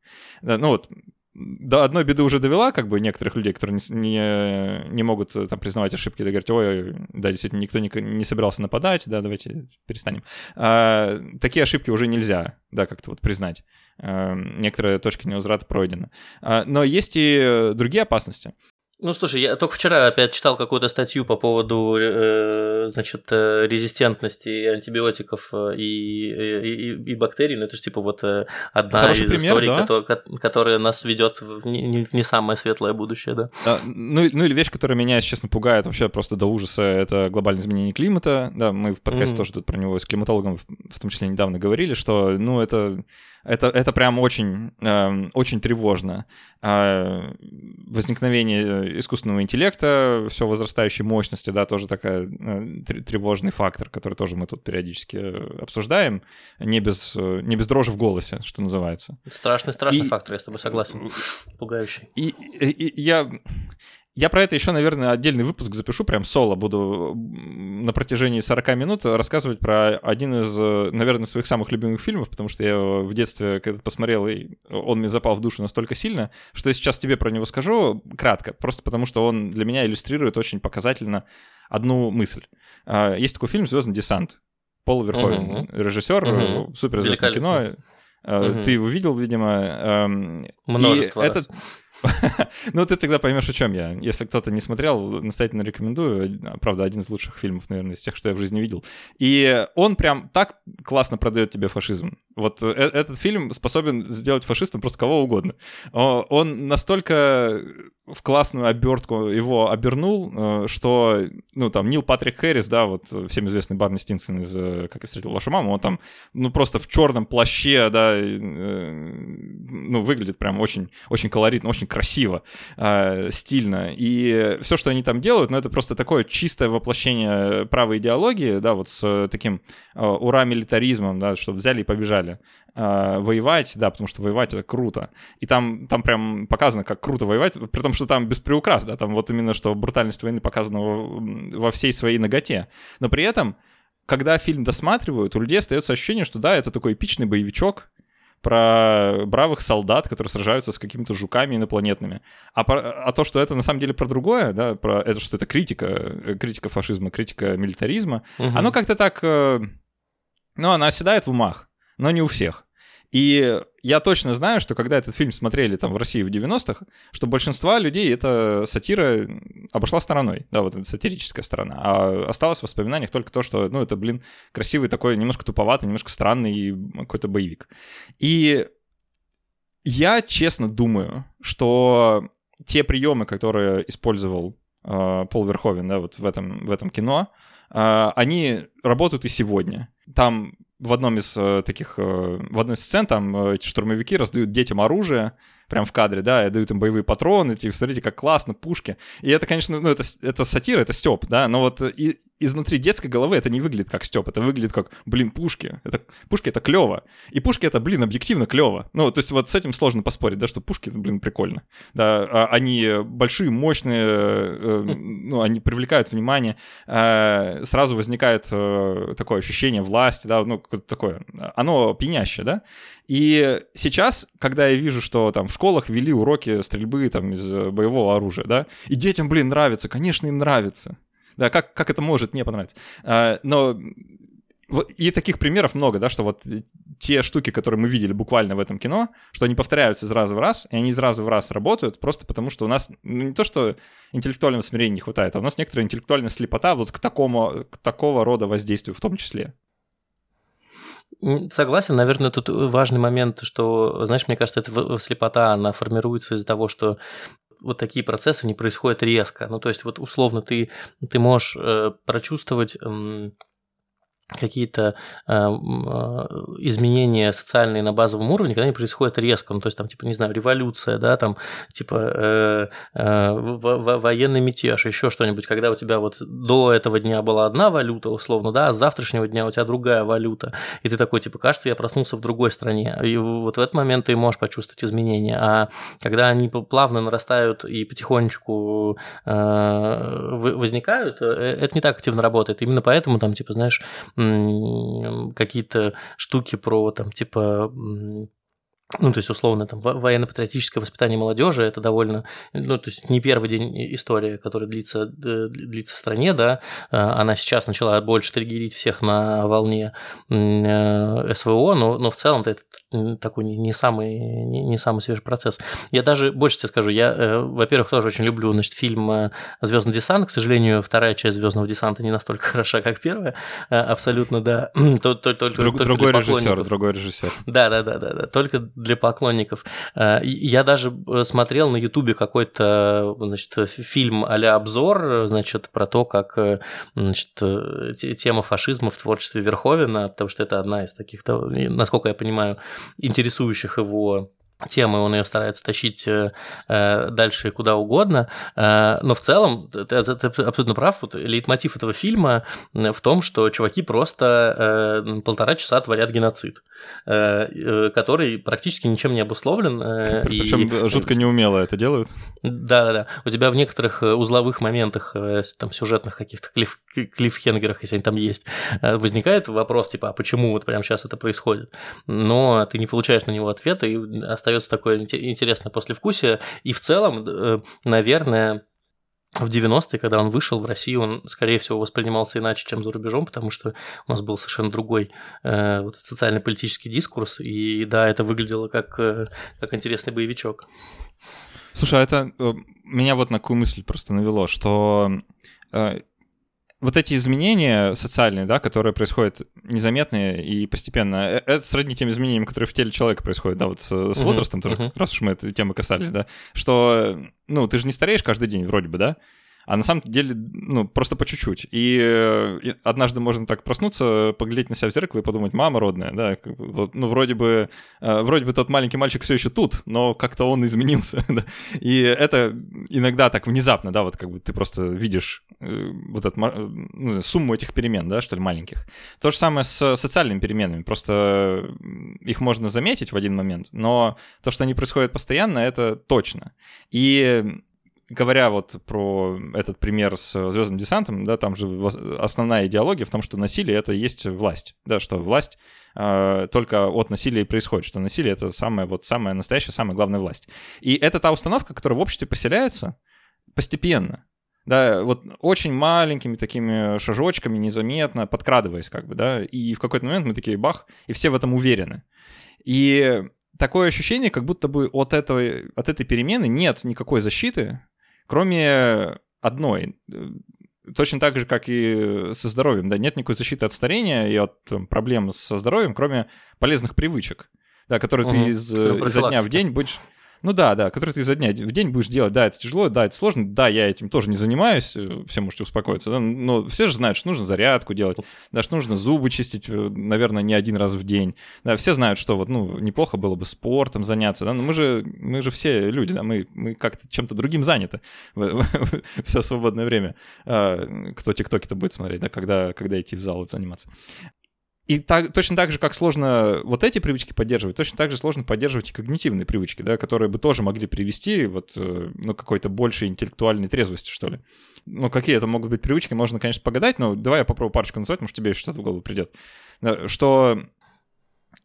Ну вот, до одной беды уже довела, как бы, некоторых людей, которые не, не, не могут э, там признавать ошибки, да, говорить, ой, да, действительно, никто не, не собирался нападать, да, давайте перестанем. А, такие ошибки уже нельзя, да, как-то вот признать. А, некоторые точки невозврата пройдены. А, но есть и другие опасности. Ну, слушай, я только вчера опять читал какую-то статью по поводу, э, значит, э, резистентности антибиотиков э, и, и, и бактерий. Ну, это же типа вот э, одна Хороший из пример, историй, да? которая, которая нас ведет в не, не самое светлое будущее, да. А, ну, ну или вещь, которая меня, честно, пугает вообще просто до ужаса, это глобальное изменение климата. Да, мы в подкасте mm. тоже тут про него с климатологом в том числе недавно говорили, что, ну, это это, это прям очень, э, очень тревожно. Э, возникновение искусственного интеллекта, все возрастающей мощности, да, тоже такая э, тревожный фактор, который тоже мы тут периодически обсуждаем, не без, не без дрожи в голосе, что называется. Страшный, страшный и, фактор, я с тобой согласен. Пугающий. И, и, и я я про это еще, наверное, отдельный выпуск запишу, прям соло буду на протяжении 40 минут рассказывать про один из, наверное, своих самых любимых фильмов, потому что я его в детстве когда посмотрел, и он мне запал в душу настолько сильно, что я сейчас тебе про него скажу кратко, просто потому что он для меня иллюстрирует очень показательно одну мысль. А, есть такой фильм «Звездный десант». Пол Верховен, угу. режиссер, угу. суперизвестное кино. Угу. Ты его видел, видимо. Множество и раз. Этот ну, ты тогда поймешь, о чем я. Если кто-то не смотрел, настоятельно рекомендую. Правда, один из лучших фильмов, наверное, из тех, что я в жизни видел. И он прям так классно продает тебе фашизм. Вот э, этот фильм способен сделать фашистом просто кого угодно. Он настолько в классную обертку его обернул, э, что, ну, там, Нил Патрик Хэрис, да, вот всем известный Барни Стинсон из э, «Как я встретил вашу маму», он там, ну, просто в черном плаще, да, ну, выглядит прям очень, очень колоритно, очень красиво, стильно. И все, что они там делают, ну, это просто такое чистое воплощение правой идеологии, да, вот с таким ура-милитаризмом, да, что взяли и побежали э, воевать, да, потому что воевать это круто. И там, там прям показано, как круто воевать, при том, что там без приукрас, да, там вот именно, что брутальность войны показана во, во всей своей ноготе. Но при этом, когда фильм досматривают, у людей остается ощущение, что да, это такой эпичный боевичок, про бравых солдат, которые сражаются с какими-то жуками инопланетными. А, про, а то, что это на самом деле про другое, да, про это, что это критика, э, критика фашизма, критика милитаризма, угу. оно как-то так, э, ну, она оседает в умах но не у всех. И я точно знаю, что когда этот фильм смотрели там в России в 90-х, что большинство людей эта сатира обошла стороной, да, вот эта сатирическая сторона, а осталось в воспоминаниях только то, что, ну, это, блин, красивый такой, немножко туповатый, немножко странный какой-то боевик. И я честно думаю, что те приемы, которые использовал э, Пол Верховен, да, вот в этом, в этом кино, э, они работают и сегодня. Там в одном из э, таких, э, в одной из сцен там э, эти штурмовики раздают детям оружие, прям в кадре, да, и дают им боевые патроны, типа, смотрите, как классно, пушки. И это, конечно, ну, это, это сатира, это степ, да, но вот и, изнутри детской головы это не выглядит как степ, это выглядит как, блин, пушки. Это, пушки — это клево. И пушки — это, блин, объективно клево. Ну, то есть вот с этим сложно поспорить, да, что пушки — это, блин, прикольно. Да, а, они большие, мощные, э, ну, они привлекают внимание, э, сразу возникает э, такое ощущение власти, да, ну, такое, оно пьянящее, да, и сейчас, когда я вижу, что там в школах вели уроки стрельбы там из э, боевого оружия, да, и детям, блин, нравится, конечно, им нравится. Да, как, как это может не понравиться? А, но и таких примеров много, да, что вот те штуки, которые мы видели буквально в этом кино, что они повторяются из раза в раз, и они из раза в раз работают, просто потому что у нас ну, не то, что интеллектуального смирения не хватает, а у нас некоторая интеллектуальная слепота вот к такому, к такого рода воздействию в том числе. Согласен, наверное, тут важный момент, что, знаешь, мне кажется, эта слепота, она формируется из-за того, что вот такие процессы не происходят резко. Ну, то есть, вот условно ты, ты можешь э, прочувствовать э, какие-то э, э, изменения социальные на базовом уровне, когда они происходят резко, ну, то есть там, типа, не знаю, революция, да, там, типа, э, э, военный мятеж, еще что-нибудь, когда у тебя вот до этого дня была одна валюта, условно, да, а с завтрашнего дня у тебя другая валюта, и ты такой, типа, кажется, я проснулся в другой стране, и вот в этот момент ты можешь почувствовать изменения, а когда они плавно нарастают и потихонечку э, возникают, э, это не так активно работает, именно поэтому там, типа, знаешь, какие-то штуки про там типа ну, то есть, условно, там, военно-патриотическое воспитание молодежи это довольно, ну, то есть, не первый день истории, которая длится, длится в стране, да, а, она сейчас начала больше триггерить всех на волне э, СВО, но, но в целом-то это такой не самый, не самый свежий процесс. Я даже больше тебе скажу, я, э, во-первых, тоже очень люблю, значит, фильм э, «Звездный десант», к сожалению, вторая часть «Звездного десанта» не настолько хороша, как первая, абсолютно, да. Только, Друг, другой режиссер, другой режиссер. Да, да, да, да, да, только для поклонников. Э, я даже э, смотрел на Ютубе какой-то значит, фильм а обзор значит, про то, как значит, тема фашизма в творчестве Верховина, потому что это одна из таких, насколько я понимаю, интересующих его темы, он ее старается тащить э, э, дальше куда угодно, э, но в целом ты, ты, ты абсолютно прав, вот лейтмотив этого фильма в том, что чуваки просто э, полтора часа творят геноцид, э, э, который практически ничем не обусловлен. Э, Причем и... жутко неумело это делают. Да-да-да, у тебя в некоторых узловых моментах, там, сюжетных каких-то клиф, клиффхенгерах, если они там есть, возникает вопрос, типа, а почему вот прямо сейчас это происходит? Но ты не получаешь на него ответа и остаешься остается такое интересное послевкусие. И в целом, э, наверное, в 90-е, когда он вышел в Россию, он, скорее всего, воспринимался иначе, чем за рубежом, потому что у нас был совершенно другой э, вот, социально-политический дискурс, и да, это выглядело как, э, как интересный боевичок. Слушай, а это э, меня вот на какую мысль просто навело, что э, вот эти изменения социальные, да, которые происходят незаметные и постепенно, э, это сродни тем изменениям, которые в теле человека происходят, да, вот с, с возрастом тоже, uh-huh. раз уж мы этой темы касались, да, что, ну, ты же не стареешь каждый день вроде бы, да, а на самом деле, ну, просто по чуть-чуть. И, э, и однажды можно так проснуться, поглядеть на себя в зеркало и подумать, мама родная, да, вот, ну, вроде бы, э, вроде бы тот маленький мальчик все еще тут, но как-то он изменился, да? и это иногда так внезапно, да, вот как бы ты просто видишь э, вот эту ну, сумму этих перемен, да, что ли, маленьких. То же самое с социальными переменами, просто их можно заметить в один момент, но то, что они происходят постоянно, это точно. И говоря вот про этот пример с звездным десантом, да, там же основная идеология в том, что насилие это есть власть, да, что власть э, только от насилия и происходит, что насилие это самая вот самая настоящая, самая главная власть. И это та установка, которая в обществе поселяется постепенно. Да, вот очень маленькими такими шажочками, незаметно, подкрадываясь как бы, да, и в какой-то момент мы такие бах, и все в этом уверены. И такое ощущение, как будто бы от, этого, от этой перемены нет никакой защиты, кроме одной. Точно так же, как и со здоровьем. Да, нет никакой защиты от старения и от там, проблем со здоровьем, кроме полезных привычек, да, которые угу. ты из, изо дня в день будешь ну да, да, который ты изо дня в день будешь делать. Да, это тяжело, да, это сложно. Да, я этим тоже не занимаюсь, э, все можете успокоиться. Да? Но все же знают, что нужно зарядку делать, да, что нужно зубы чистить, э, наверное, не один раз в день. Да, все знают, что вот, ну, неплохо было бы спортом заняться, да, но мы же, мы же все люди, да, мы, мы как-то чем-то другим заняты все свободное время. А, кто тиктоки-то будет смотреть, да, когда, когда идти в зал заниматься. И так, точно так же, как сложно вот эти привычки поддерживать, точно так же сложно поддерживать и когнитивные привычки, да, которые бы тоже могли привести вот, э, ну, какой-то большей интеллектуальной трезвости, что ли. Ну, какие это могут быть привычки, можно, конечно, погадать, но давай я попробую парочку назвать, может, тебе что-то в голову придет. Что,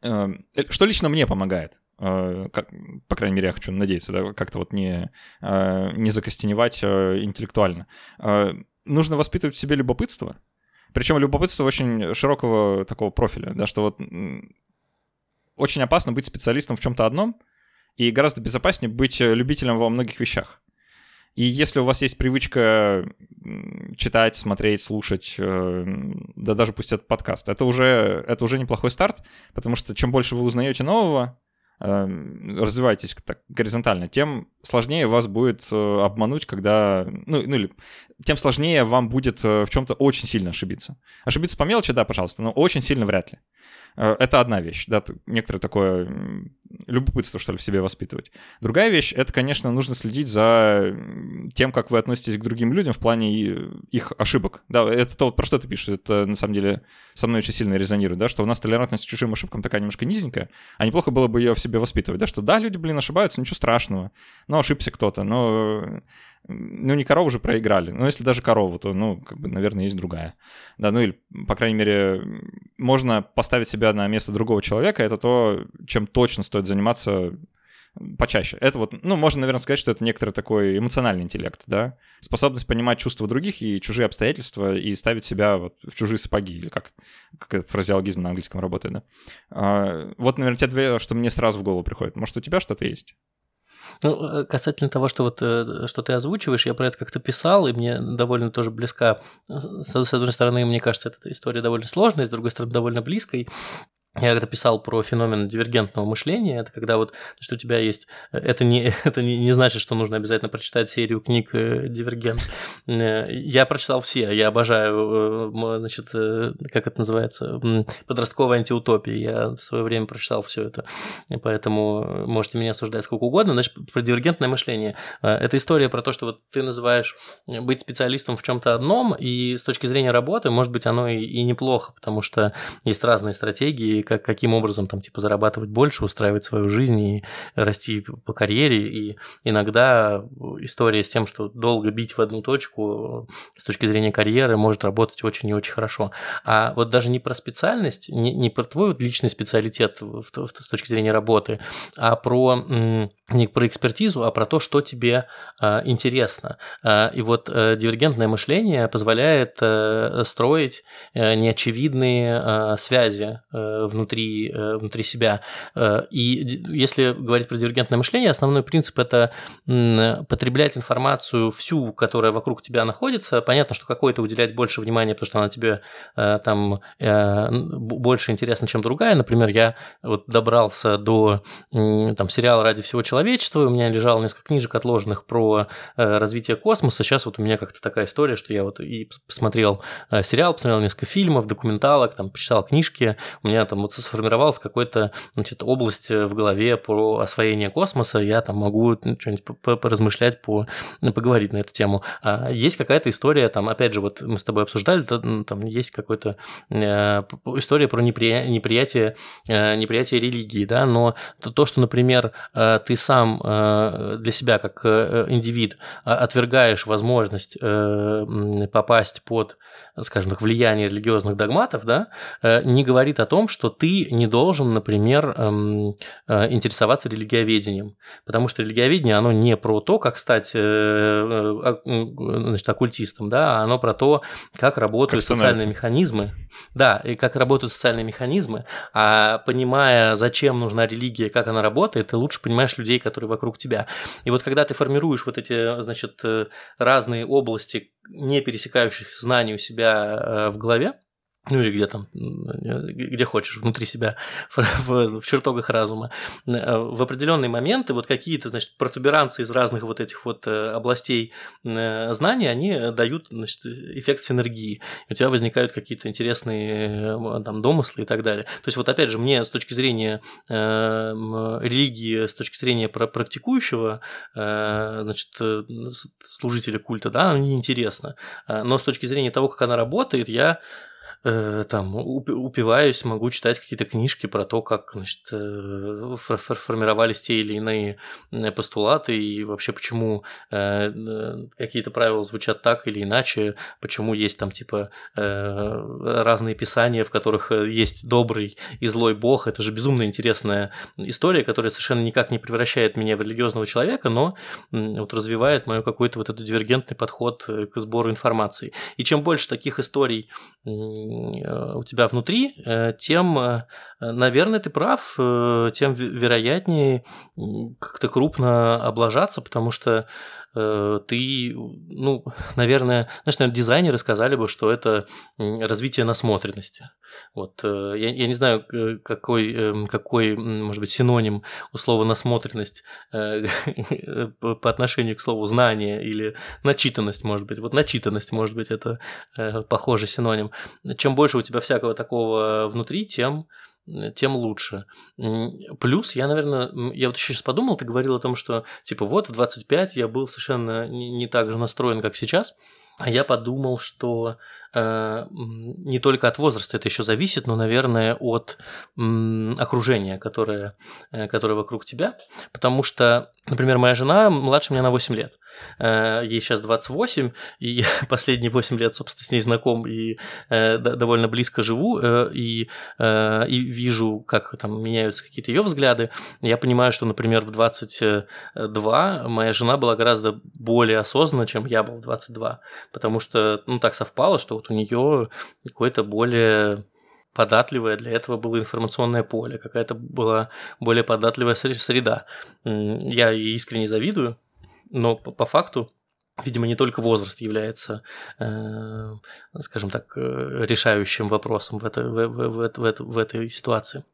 э, что лично мне помогает, э, как, по крайней мере, я хочу надеяться, да, как-то вот не, не закостеневать интеллектуально. Нужно воспитывать в себе любопытство, причем любопытство очень широкого такого профиля, да, что вот очень опасно быть специалистом в чем-то одном, и гораздо безопаснее быть любителем во многих вещах. И если у вас есть привычка читать, смотреть, слушать, э, да даже пусть это подкаст, это уже, это уже неплохой старт, потому что чем больше вы узнаете нового, развиваетесь так горизонтально, тем сложнее вас будет э, обмануть, когда... Ну, ну или тем сложнее вам будет э, в чем-то очень сильно ошибиться. Ошибиться по мелочи, да, пожалуйста, но очень сильно вряд ли. Э, это одна вещь, да, некоторое такое любопытство, что ли, в себе воспитывать. Другая вещь, это, конечно, нужно следить за тем, как вы относитесь к другим людям в плане их ошибок. Да, это то, про что ты пишешь, это на самом деле со мной очень сильно резонирует, да, что у нас толерантность к чужим ошибкам такая немножко низенькая, а неплохо было бы ее в себе воспитывать, да, что да, люди, блин, ошибаются, ничего страшного, но ошибся кто-то, но ну, не корову же проиграли, но если даже корову, то, ну, как бы, наверное, есть другая. Да, ну или, по крайней мере, можно поставить себя на место другого человека, это то, чем точно стоит заниматься почаще. Это вот, ну, можно, наверное, сказать, что это некоторый такой эмоциональный интеллект, да, способность понимать чувства других и чужие обстоятельства и ставить себя вот в чужие сапоги, или как, как этот фразеологизм на английском работает, да. А, вот, наверное, те две, что мне сразу в голову приходит. Может, у тебя что-то есть? Ну, э, касательно того, что вот э, что ты озвучиваешь, я про это как-то писал, и мне довольно тоже близка. С одной стороны, мне кажется, эта история довольно сложная, с другой стороны, довольно близкой. Я когда писал про феномен дивергентного мышления, это когда вот что у тебя есть, это не, это не, не значит, что нужно обязательно прочитать серию книг э, Дивергент. Э, я прочитал все, я обожаю, э, значит, как это называется, подростковая антиутопия. Я в свое время прочитал все это, поэтому можете меня осуждать сколько угодно. Значит, про дивергентное мышление. Это история про то, что вот ты называешь быть специалистом в чем-то одном, и с точки зрения работы, может быть, оно и, и неплохо, потому что есть разные стратегии, как, каким образом там типа зарабатывать больше, устраивать свою жизнь и расти по карьере. И иногда история с тем, что долго бить в одну точку с точки зрения карьеры может работать очень и очень хорошо. А вот даже не про специальность, не, не про твой личный специалитет в, в, с точки зрения работы, а про не про экспертизу, а про то, что тебе э, интересно. Э, и вот э, дивергентное мышление позволяет э, строить э, неочевидные э, связи э, внутри, э, внутри себя. Э, и если говорить про дивергентное мышление, основной принцип это потреблять информацию всю, которая вокруг тебя находится. Понятно, что какой-то уделять больше внимания, потому что она тебе э, там больше интересна, чем другая. Например, я вот добрался до там сериала «Ради всего человека», человечества, у меня лежало несколько книжек отложенных про развитие космоса. Сейчас вот у меня как-то такая история, что я вот и посмотрел сериал, посмотрел несколько фильмов, документалок, там, почитал книжки, у меня там вот сформировалась какая-то, область э, в голове про освоение космоса, я там могу что-нибудь поразмышлять, по, поговорить на эту тему. А есть какая-то история, там, опять же, вот мы с тобой обсуждали, там есть какая-то история про неприятие, неприятие религии, да, но то, что, например, ты сам э, для себя как э, индивид а, отвергаешь возможность э, попасть под скажем так, влияние религиозных догматов, да, э, не говорит о том, что ты не должен, например, эм, э, интересоваться религиоведением. Потому что религиоведение, оно не про то, как стать э, значит, оккультистом, да, а оно про то, как работают как социальные механизмы. Да, и как работают социальные механизмы. А понимая, зачем нужна религия, как она работает, ты лучше понимаешь людей, которые вокруг тебя. И вот когда ты формируешь вот эти, значит, разные области не пересекающихся знаний у себя э, в голове, ну или где там, где хочешь, внутри себя, в, в чертогах разума, э, в определенные моменты вот какие-то, значит, протуберанцы из разных вот этих вот э, областей э, знаний, они дают, значит, эффект синергии. У тебя возникают какие-то интересные там домыслы и так далее. То есть вот опять же, мне с точки зрения э, религии, с точки зрения практикующего, э, значит, служителя культа, да, она неинтересна. Но с точки зрения того, как она работает, я Э, там упиваюсь, могу читать какие-то книжки про то, как значит, э, формировались те или иные постулаты и вообще почему э, какие-то правила звучат так или иначе, почему есть там типа разные писания, в которых есть добрый и злой бог. Это же безумно интересная история, которая совершенно никак не превращает меня в религиозного человека, но вот развивает мой какой-то вот этот дивергентный подход к сбору информации. И чем больше таких историй Э, у тебя внутри, э, тем, э, наверное, ты прав, тем вероятнее как-то крупно облажаться, потому что Э, ты, ну, наверное, знаешь, наверное, дизайнеры сказали бы, что это развитие насмотренности. Вот, э, я, я не знаю, какой, эм, какой, может быть, синоним у слова насмотренность э, по отношению к слову знание или начитанность, может быть. Вот начитанность, может быть, это похожий синоним. Чем больше у тебя всякого такого внутри, тем тем лучше. Плюс я, наверное, я вот еще сейчас подумал, ты говорил о том, что типа вот в 25 я был совершенно не так же настроен, как сейчас. А я подумал, что э, не только от возраста это еще зависит, но, наверное, от э, окружения, которое, э, которое вокруг тебя. Потому что, например, моя жена младше меня на 8 лет. ей сейчас 28, и я последние 8 лет, собственно, с ней знаком и довольно близко живу, и, и вижу, как там меняются какие-то ее взгляды. Я понимаю, что, например, в 22 моя жена была гораздо более осознанна, чем я был в 22, потому что, ну, так совпало, что вот у нее какое-то более податливое для этого было информационное поле, какая-то была более податливая среда. Я ей искренне завидую, но по, по факту Видимо, не только возраст является, э, скажем так, э, решающим вопросом в, это, в, в, в, в, в этой ситуации.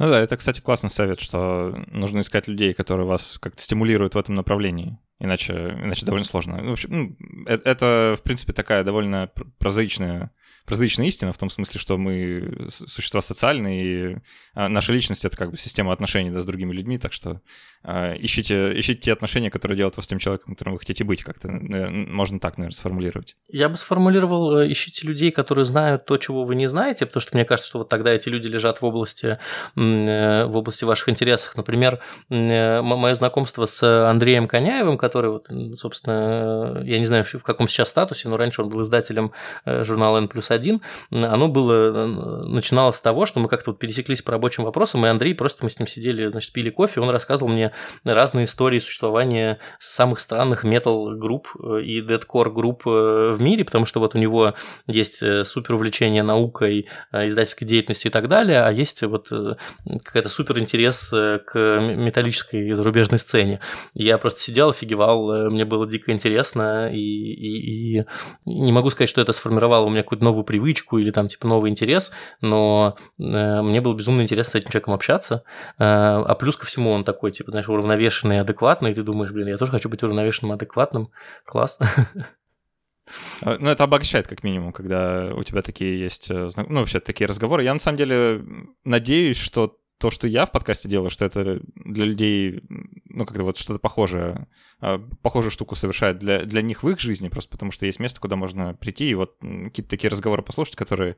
Ну да, это, кстати, классный совет, что нужно искать людей, которые вас как-то стимулируют в этом направлении. Иначе, иначе довольно сложно. Ну, в общем, ну, это, это, в принципе, такая довольно прозаичная прозаичная истина в том смысле, что мы существа социальные, и а, наша личность — это как бы система отношений да, с другими людьми, так что а, ищите, ищите те отношения, которые делают вас тем человеком, которым вы хотите быть, как-то можно так, наверное, сформулировать. Я бы сформулировал, э, ищите людей, которые знают то, чего вы не знаете, потому что мне кажется, что вот тогда эти люди лежат в области, э, в области ваших интересов. Например, э, мое знакомство с Андреем Коняевым, который, вот, собственно, я не знаю, в каком сейчас статусе, но раньше он был издателем журнала N 1, оно было, начиналось с того, что мы как-то вот пересеклись по рабочим вопросам, и Андрей, просто мы с ним сидели, значит, пили кофе, он рассказывал мне разные истории существования самых странных метал-групп э, и дедкор-групп э, в мире, потому что вот у него есть э, супер увлечение наукой, издательской деятельностью и так далее, а есть вот какая-то супер интерес к металлической зарубежной сцене. Я просто сидел, офигевал, мне было дико интересно, и, и, и не могу сказать, что это сформировало у меня какую-то новую привычку или там типа новый интерес, но мне было безумно интересно с этим человеком общаться, а плюс ко всему он такой, типа, знаешь, уравновешенный адекватный, и ты думаешь, блин, я тоже хочу быть уравновешенным адекватным. Класс. А, ну, это обогащает, как минимум, когда у тебя такие есть, э, ну, вообще такие разговоры. Я, на самом деле, надеюсь, что то, что я в подкасте делаю, что это для людей, ну, как-то вот что-то похожее, а, похожую штуку совершает для, для них в их жизни, просто потому что есть место, куда можно прийти и вот какие-то такие разговоры послушать, которые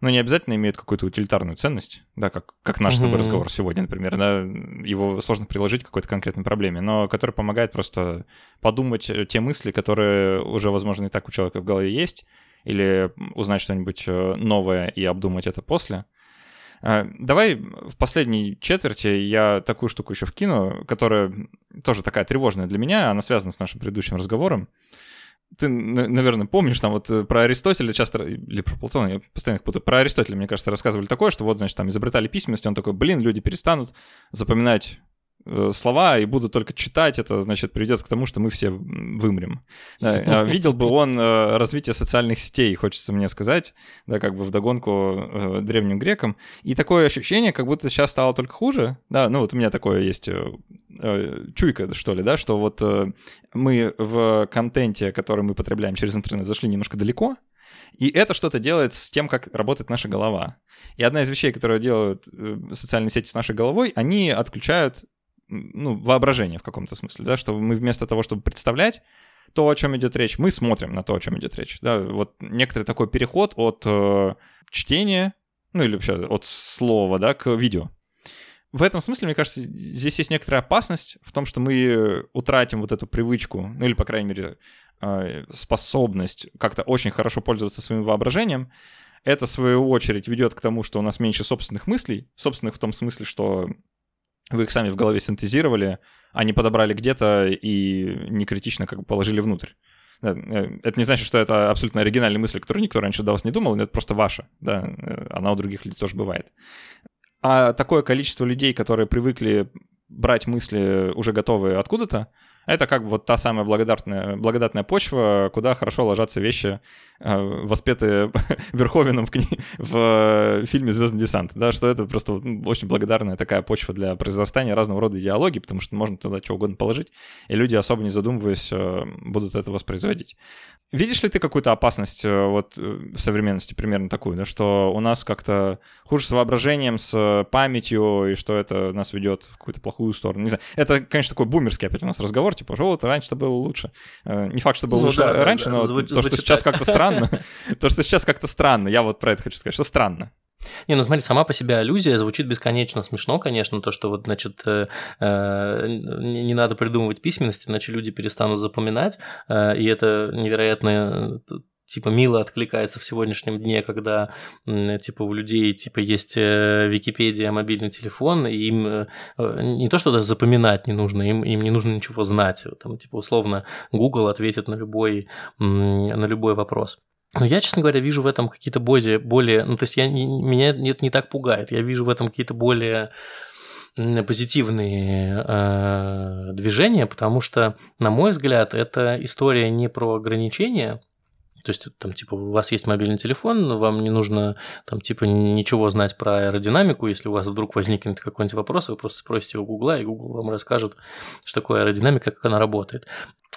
но не обязательно имеют какую-то утилитарную ценность, да, как, как наш с тобой разговор сегодня, например, да, его сложно приложить к какой-то конкретной проблеме, но который помогает просто подумать э, те мысли, которые уже, возможно, и так у человека в голове есть, или узнать что-нибудь э, новое и обдумать это после. Э, давай в последней четверти я такую штуку еще вкину, которая тоже такая тревожная для меня, она связана с нашим предыдущим разговором. Ты, наверное, помнишь, там вот э, про Аристотеля часто, или про Платона, я постоянно их путаю, про Аристотеля, мне кажется, рассказывали такое, что вот, значит, там изобретали письменность, он такой, блин, люди перестанут запоминать слова и буду только читать, это, значит, приведет к тому, что мы все вымрем. Да, а видел бы он э, развитие социальных сетей, хочется мне сказать, да, как бы вдогонку э, древним грекам. И такое ощущение, как будто сейчас стало только хуже. Да, ну вот у меня такое есть чуйка, что ли, да, что вот мы в контенте, который мы потребляем через интернет, зашли немножко далеко, и это что-то делает с тем, как работает наша голова. И одна из вещей, которые делают социальные сети с нашей головой, они отключают ну, воображение в каком-то смысле, да, что мы вместо того, чтобы представлять то, о чем идет речь, мы смотрим на то, о чем идет речь. Да, вот некоторый такой переход от э, чтения, ну или вообще от слова, да, к видео. В этом смысле, мне кажется, здесь есть некоторая опасность в том, что мы утратим вот эту привычку, ну или, по крайней мере, э, способность как-то очень хорошо пользоваться своим воображением. Это, в свою очередь, ведет к тому, что у нас меньше собственных мыслей, собственных в том смысле, что вы их сами в голове синтезировали, а не подобрали где-то и не критично как бы положили внутрь. Э, это не значит, что это абсолютно оригинальная мысль, которую никто раньше до вас не думал, это просто ваша, да, э, она у других людей тоже бывает. А такое количество людей, которые привыкли брать мысли уже готовые откуда-то, это как бы вот та самая благодатная, благодатная почва, куда хорошо ложатся вещи, э, воспетые Верховином в, кни... в фильме «Звездный десант», да, что это просто очень благодарная такая почва для произрастания разного рода идеологий, потому что можно туда что угодно положить, и люди, особо не задумываясь, э, будут это воспроизводить. Видишь ли ты какую-то опасность э, вот в современности примерно такую, да, что у нас как-то хуже с воображением, с памятью, и что это нас ведет в какую-то плохую сторону? Не знаю. Это, конечно, такой бумерский опять у нас разговор, типа, вот раньше-то было лучше. Э, не факт, что было ну, лучше да, раньше, да, но звуч, то, что сейчас как-то странно, то, что сейчас как-то странно, я вот про это хочу сказать, что странно. Не, ну смотри, сама по себе аллюзия звучит бесконечно смешно, конечно, то, что вот, значит, э, э, не надо придумывать письменности, иначе люди перестанут запоминать, э, и это невероятно типа мило откликается в сегодняшнем дне, когда типа у людей типа есть Википедия, мобильный телефон, и им не то что даже запоминать не нужно, им, им не нужно ничего знать. Там типа условно Google ответит на любой, на любой вопрос. Но я, честно говоря, вижу в этом какие-то более, более ну, то есть я, меня это не так пугает, я вижу в этом какие-то более позитивные э, движения, потому что, на мой взгляд, это история не про ограничения, то есть, там, типа, у вас есть мобильный телефон, вам не нужно, там, типа, ничего знать про аэродинамику. Если у вас вдруг возникнет какой-нибудь вопрос, вы просто спросите у Гугла, и Google вам расскажет, что такое аэродинамика, как она работает.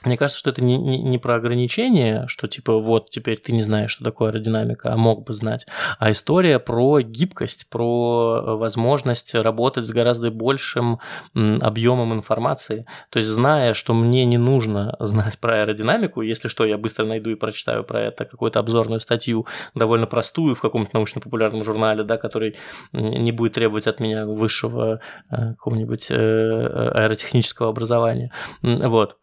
Мне кажется, что это не, не, не про ограничение, что типа вот теперь ты не знаешь, что такое аэродинамика, а мог бы знать, а история про гибкость, про э, возможность работать с гораздо большим объемом информации. То есть зная, что мне не нужно знать про аэродинамику, если что, я быстро найду и прочитаю про это какую-то обзорную статью, довольно простую в каком-то научно-популярном журнале, да, который не будет требовать от меня высшего э, какого-нибудь э, аэротехнического образования. Вот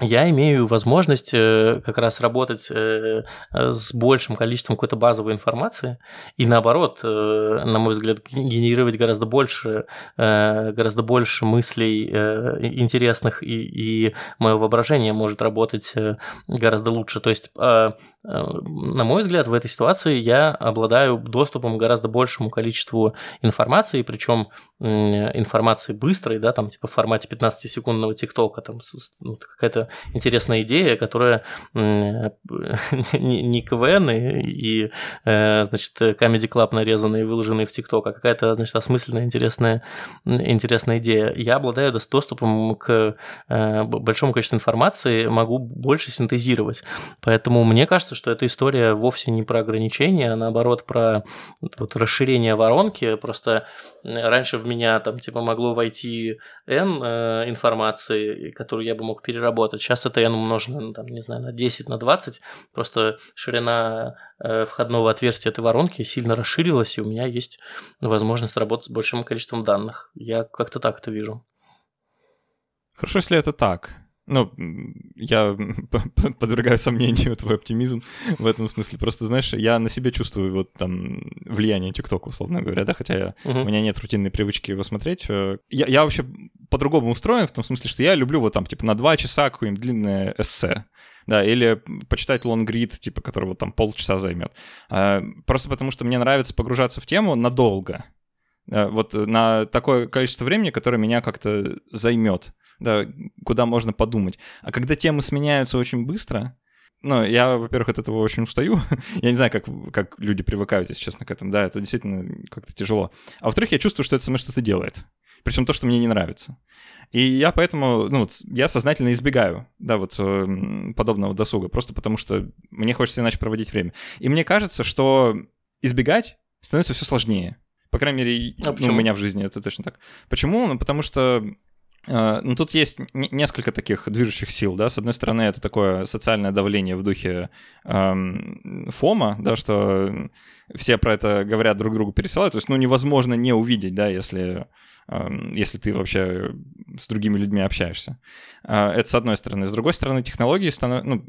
я имею возможность э, как раз работать э, с большим количеством какой-то базовой информации и наоборот, э, на мой взгляд, генерировать гораздо больше, гораздо больше мыслей интересных и, и мое воображение может работать гораздо лучше. То есть, на мой взгляд, в этой ситуации я обладаю доступом к гораздо большему количеству информации, причем информации быстрой, да, там типа в формате 15-секундного тиктока, там ну, какая-то интересная идея, которая не КВН и, э, значит, Comedy Club нарезанные выложенные в ТикТок, а какая-то, значит, осмысленная, интересная, интересная идея. Я обладаю доступом к э, большому количеству информации, могу больше синтезировать. Поэтому мне кажется, что эта история вовсе не про ограничения, а наоборот про вот, расширение воронки. Просто раньше в меня там типа могло войти N э, информации, которую я бы мог переработать работать. Сейчас это n умножено, ну, там, не знаю, на 10, на 20. Просто ширина э, входного отверстия этой воронки сильно расширилась, и у меня есть возможность работать с большим количеством данных. Я как-то так это вижу. Хорошо, если это так. Ну, я подвергаю сомнению твой оптимизм в этом смысле. Просто, знаешь, я на себе чувствую вот там влияние ТикТока, условно говоря, да, хотя я, uh-huh. у меня нет рутинной привычки его смотреть. Э, я, я вообще по-другому устроен, в том смысле, что я люблю вот там, типа, на два часа какое-нибудь длинное эссе. Да, или почитать лонгрид, типа, который вот там полчаса займет. А, просто потому что мне нравится погружаться в тему надолго. Вот на такое количество времени, которое меня как-то займет да, куда можно подумать. А когда темы сменяются очень быстро, ну, я, во-первых, от этого очень устаю. я не знаю, как, как люди привыкают, если честно, к этому. Да, это действительно как-то тяжело. А во-вторых, я чувствую, что это со мной что-то делает. Причем то, что мне не нравится. И я поэтому, ну, я сознательно избегаю, да, вот э, подобного досуга, просто потому что мне хочется иначе проводить время. И мне кажется, что избегать становится все сложнее. По крайней мере, а ну, у меня в жизни это точно так. Почему? Ну, потому что Э, ну, тут есть несколько таких движущих сил, да. С одной стороны, это такое социальное давление в духе эм, ФОМа, да, что все про это говорят друг другу, пересылают. То есть, ну, невозможно не увидеть, да, если, эм, если ты вообще с другими людьми общаешься. Э, это с одной стороны. С другой стороны, технологии становятся, ну,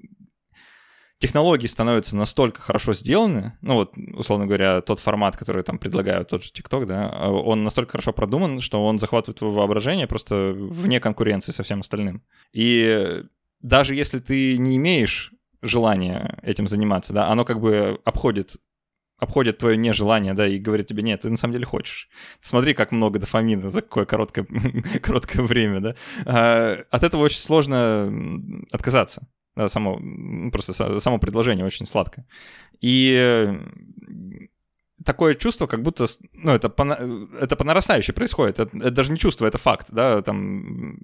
технологии становятся настолько хорошо сделаны, ну вот, условно говоря, тот формат, который там предлагают, тот же TikTok, да, он настолько хорошо продуман, что он захватывает твое воображение просто вне конкуренции со всем остальным. И даже если ты не имеешь желания этим заниматься, да, оно как бы обходит обходит твое нежелание, да, и говорит тебе, нет, ты на самом деле хочешь. Смотри, как много дофамина за какое короткое, короткое время, да. А, от этого очень сложно отказаться. Да, само, просто само предложение очень сладкое. И такое чувство, как будто, ну, это по, это по нарастающей происходит. Это, это даже не чувство, это факт, да, там,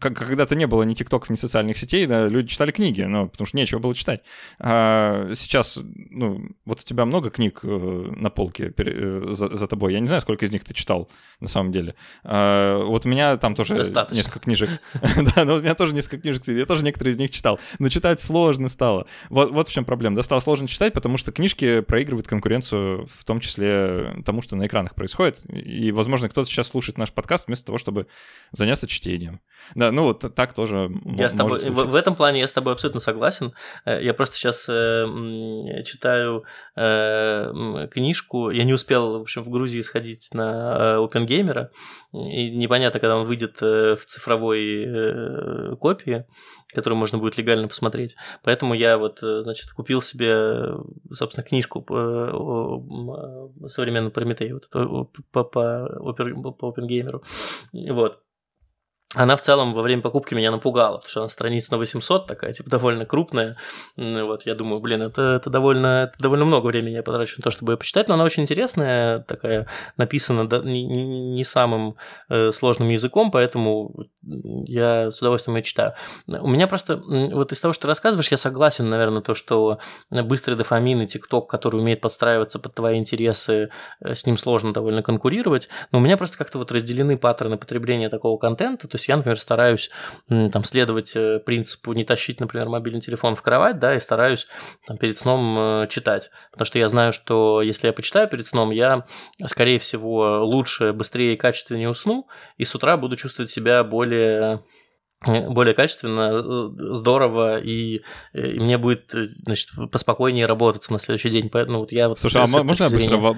как, когда-то не было ни тиктоков, ни социальных сетей, да, люди читали книги, ну, потому что нечего было читать. А сейчас, ну, вот у тебя много книг э, на полке э, за, за тобой, я не знаю, сколько из них ты читал, на самом деле. А, вот у меня там тоже Достаточно. несколько книжек. Да, но у меня тоже несколько книжек, я тоже некоторые из них читал, но читать сложно стало. Вот, вот в чем проблема, да, стало сложно читать, потому что книжки проигрывают конкуренцию в том числе тому, что на экранах происходит. И, возможно, кто-то сейчас слушает наш подкаст вместо того, чтобы заняться чтением. Да, ну вот так тоже я с тобой, в, в этом плане я с тобой абсолютно согласен. Э, я просто сейчас э, читаю э, книжку. Я не успел, в общем, в Грузии сходить на OpenGamer, и непонятно, когда он выйдет в цифровой копии которую можно будет легально посмотреть. Поэтому я вот, э, значит, купил себе, собственно, книжку э, современному Прометею, вот, по, по, по, по OpenGamer. Вот. Она в целом во время покупки меня напугала, потому что она страница на 800 такая, типа, довольно крупная. Вот, я думаю, блин, это, это, довольно, это довольно много времени я потрачу на то, чтобы ее почитать, но она очень интересная, такая, написана не, не самым э, сложным языком, поэтому я с удовольствием ее читаю. У меня просто, вот из того, что ты рассказываешь, я согласен, наверное, то, что быстрый дофамин и ТикТок, который умеет подстраиваться под твои интересы, э, с ним сложно довольно конкурировать, но у меня просто как-то вот разделены паттерны потребления такого контента, то есть я, например, стараюсь там следовать э, принципу не тащить, например, мобильный телефон в кровать, да, и стараюсь там, перед сном э, читать, потому что я знаю, что если я почитаю перед сном, я, скорее всего, лучше, быстрее и качественнее усну, и с утра буду чувствовать себя более э, более качественно, здорово, и, и мне будет значит, поспокойнее работать на следующий день. Поэтому вот я вот Слушай, а можно я быстро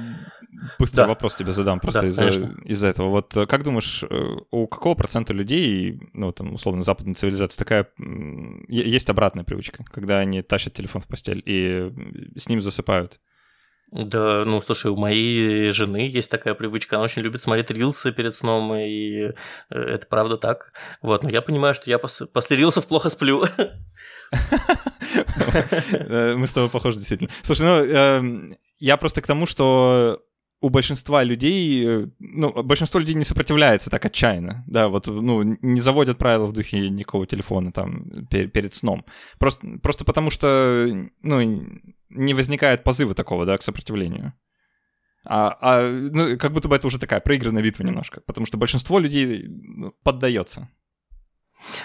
быстрый да. вопрос тебе задам просто да, из-за, из этого. Вот э, как думаешь, э, у какого процента людей, ну, там, условно, западной цивилизации такая... Есть обратная привычка, когда они тащат телефон в постель и с ним засыпают? Да, ну, слушай, у моей жены есть такая привычка, она очень любит смотреть рилсы перед сном, и э, это правда так. Вот, но я понимаю, что я пос- после рилсов плохо сплю. Мы с тобой похожи, действительно. Слушай, ну, эм, я просто к тому, что у большинства людей, ну, большинство людей не сопротивляется так отчаянно, да, вот, ну, не заводят правила в духе никакого телефона там перед, перед сном. Просто, просто потому что, ну, не возникает позыва такого, да, к сопротивлению. А, а ну, как будто бы это уже такая проигранная битва немножко, потому что большинство людей ну, поддается.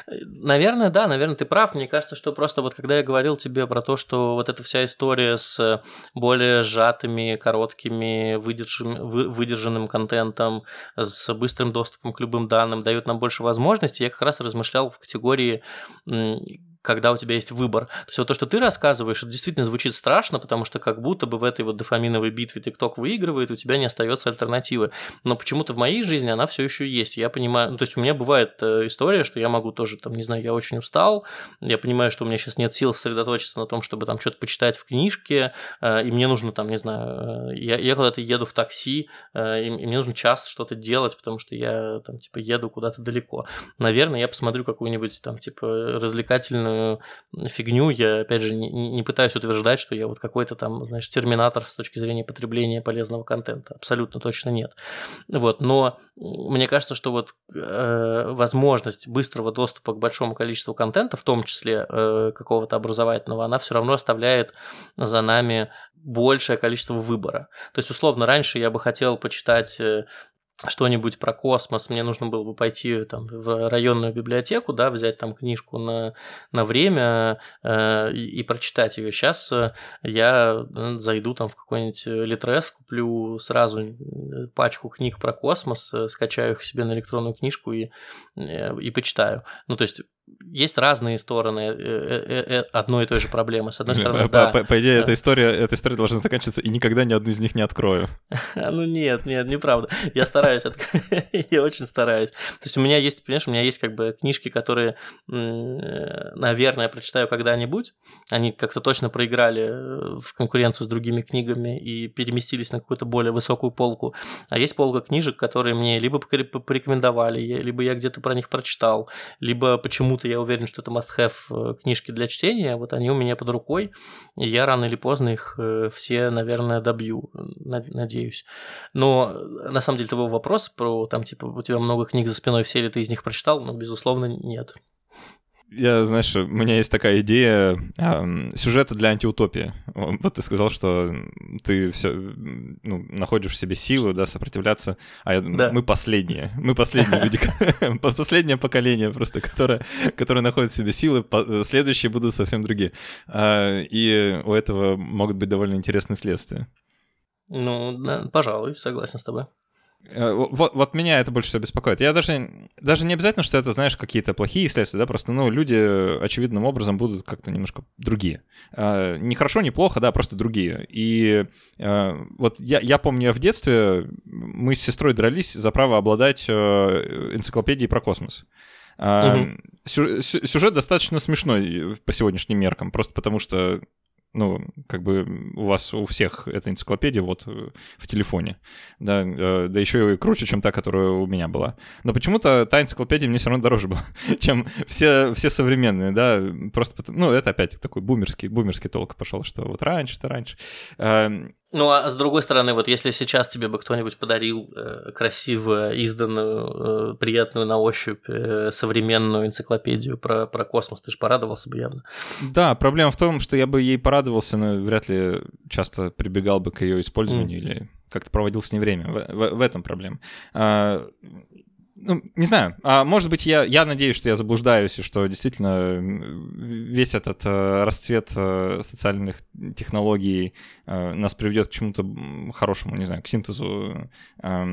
Наверное, да, наверное, ты прав. Мне кажется, что просто вот когда я говорил тебе про то, что вот эта вся история с более сжатыми, короткими, выдержанным, выдержанным контентом, с быстрым доступом к любым данным дает нам больше возможностей, я как раз размышлял в категории когда у тебя есть выбор. То есть вот то, что ты рассказываешь, это действительно звучит страшно, потому что как будто бы в этой вот дофаминовой битве ТикТок выигрывает, у тебя не остается альтернативы. Но почему-то в моей жизни она все еще есть. Я понимаю, ну, то есть у меня бывает э, история, что я могу тоже, там, не знаю, я очень устал, я понимаю, что у меня сейчас нет сил сосредоточиться на том, чтобы там что-то почитать в книжке, э, и мне нужно там, не знаю, э, я, я куда-то еду в такси, и мне нужно час что-то делать, потому что я там, типа, еду куда-то далеко. Наверное, я посмотрю какую-нибудь там, типа, развлекательную фигню. Я, опять же, не, не пытаюсь утверждать, что я вот какой-то там, знаешь, терминатор с точки зрения потребления полезного контента. Абсолютно точно нет. Вот, но мне кажется, что вот э, возможность быстрого доступа к большому количеству контента, в том числе э, какого-то образовательного, она все равно оставляет за нами большее количество выбора. То есть, условно, раньше я бы хотел почитать э, что-нибудь про космос, мне нужно было бы пойти там, в районную библиотеку, да, взять там книжку на, на время э, и, и прочитать ее. Сейчас э, я зайду там в какой-нибудь Литрес, куплю сразу пачку книг про космос, э, скачаю их себе на электронную книжку и, э, и почитаю. Ну, то есть есть разные стороны э, э, э, одной и той же проблемы. С одной стороны, по, да. По, по идее, эта история, эта история должна заканчиваться, и никогда ни одну из них не открою. Ну нет, нет, неправда. Я стараюсь, я очень стараюсь. То есть у меня есть, понимаешь, у меня есть как бы книжки, которые, наверное, прочитаю когда-нибудь. Они как-то точно проиграли в конкуренцию с другими книгами и переместились на какую-то более высокую полку. А есть полка книжек, которые мне либо порекомендовали, либо я где-то про них прочитал, либо почему почему-то я уверен, что это must-have э, книжки для чтения, вот они у меня под рукой, и я рано или поздно их э, все, наверное, добью, надеюсь. Но э, на самом деле твой вопрос про, там, типа, у тебя много книг за спиной, все ли ты из них прочитал, ну, безусловно, нет я, знаешь, у меня есть такая идея э, сюжета для антиутопии. Вот ты сказал, что ты все ну, находишь в себе силы, да, сопротивляться, а я, да. мы последние, мы последние люди, последнее поколение просто, которое, которое находит в себе силы, следующие будут совсем другие. А, и у этого могут быть довольно интересные следствия. Ну, да, пожалуй, согласен с тобой. Э, вот, вот меня это больше всего беспокоит. Я даже, даже не обязательно, что это, знаешь, какие-то плохие следствия, да, просто, ну, люди очевидным образом будут как-то немножко другие. А, не хорошо, не плохо, да, просто другие. И а, вот я, я помню, в детстве мы с сестрой дрались за право обладать э, энциклопедией про космос. Угу. Сюжет достаточно смешной по сегодняшним меркам, просто потому что ну, как бы у вас у всех эта энциклопедия вот э, в телефоне, да, э, да еще и круче, чем та, которая у меня была. Но почему-то та энциклопедия мне все равно дороже была, чем все, все современные, да, просто, ну, это опять такой бумерский, бумерский толк пошел, что вот раньше-то раньше. Ну, а с другой стороны, вот если сейчас тебе бы кто-нибудь подарил э, красиво изданную, приятную на ощупь современную энциклопедию про, про космос, ты же порадовался бы явно. Да, проблема в том, что я бы ей порадовался радовался, но вряд ли часто прибегал бы к ее использованию mm. или как-то проводил с ней время. В, в, в этом проблема. А, ну, не знаю, а может быть, я, я надеюсь, что я заблуждаюсь, и что действительно весь этот э, расцвет э, социальных технологий э, нас приведет к чему-то хорошему, не знаю, к синтезу, э,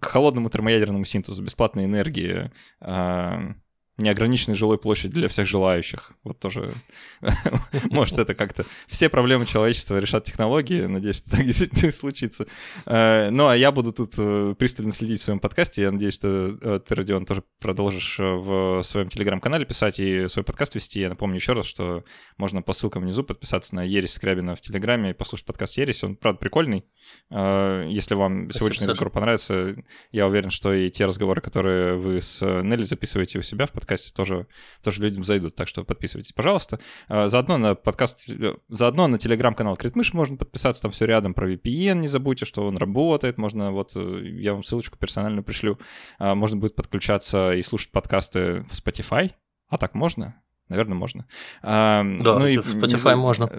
к холодному термоядерному синтезу, бесплатной энергии, э, неограниченной жилой площади для всех желающих. Вот тоже, может, это как-то... Все проблемы человечества решат технологии. Надеюсь, что так действительно случится. Э, ну, а я буду тут э, пристально следить в своем подкасте. Я надеюсь, что э, ты, Родион, тоже продолжишь в своем телеграм-канале писать и свой подкаст вести. Я напомню еще раз, что можно по ссылкам внизу подписаться на Ересь Скрябина в Телеграме и послушать подкаст Ересь. Он, правда, прикольный. Если вам сегодняшний разговор понравится, я уверен, что и те разговоры, которые вы с Нелли записываете у себя в подкасте, подкасте тоже, тоже людям зайдут. Так что подписывайтесь, пожалуйста. А, заодно на подкаст, заодно на телеграм-канал Критмыш можно подписаться, там все рядом про VPN, не забудьте, что он работает. Можно, вот э, я вам ссылочку персонально пришлю. А, можно будет подключаться и слушать подкасты в Spotify. А так можно? Наверное, можно. А, да, ну и в Spotify не... можно.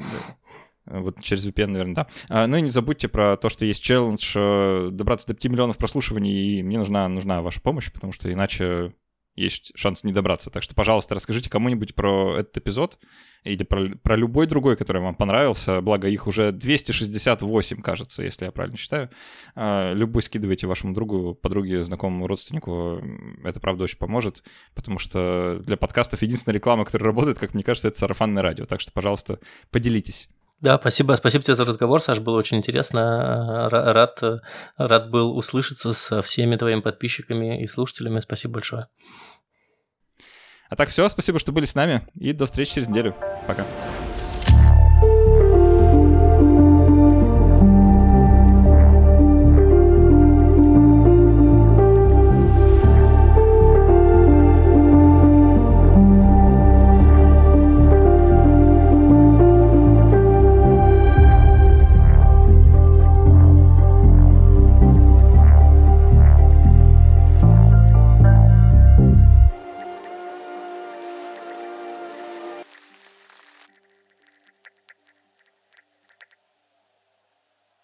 Вот через VPN, наверное, да. А, ну и не забудьте про то, что есть челлендж э, добраться до 5 миллионов прослушиваний, и мне нужна, нужна ваша помощь, потому что иначе есть шанс не добраться. Так что, пожалуйста, расскажите кому-нибудь про этот эпизод или про, про любой другой, который вам понравился. Благо, их уже 268, кажется, если я правильно считаю. А, любой скидывайте вашему другу, подруге, знакомому, родственнику. Это, правда, очень поможет, потому что для подкастов единственная реклама, которая работает, как мне кажется, это сарафанное радио. Так что, пожалуйста, поделитесь. Да, спасибо, спасибо тебе за разговор, Саш, было очень интересно. Рад, рад был услышаться со всеми твоими подписчиками и слушателями. Спасибо большое. А так все, спасибо, что были с нами, и до встречи через неделю. Пока.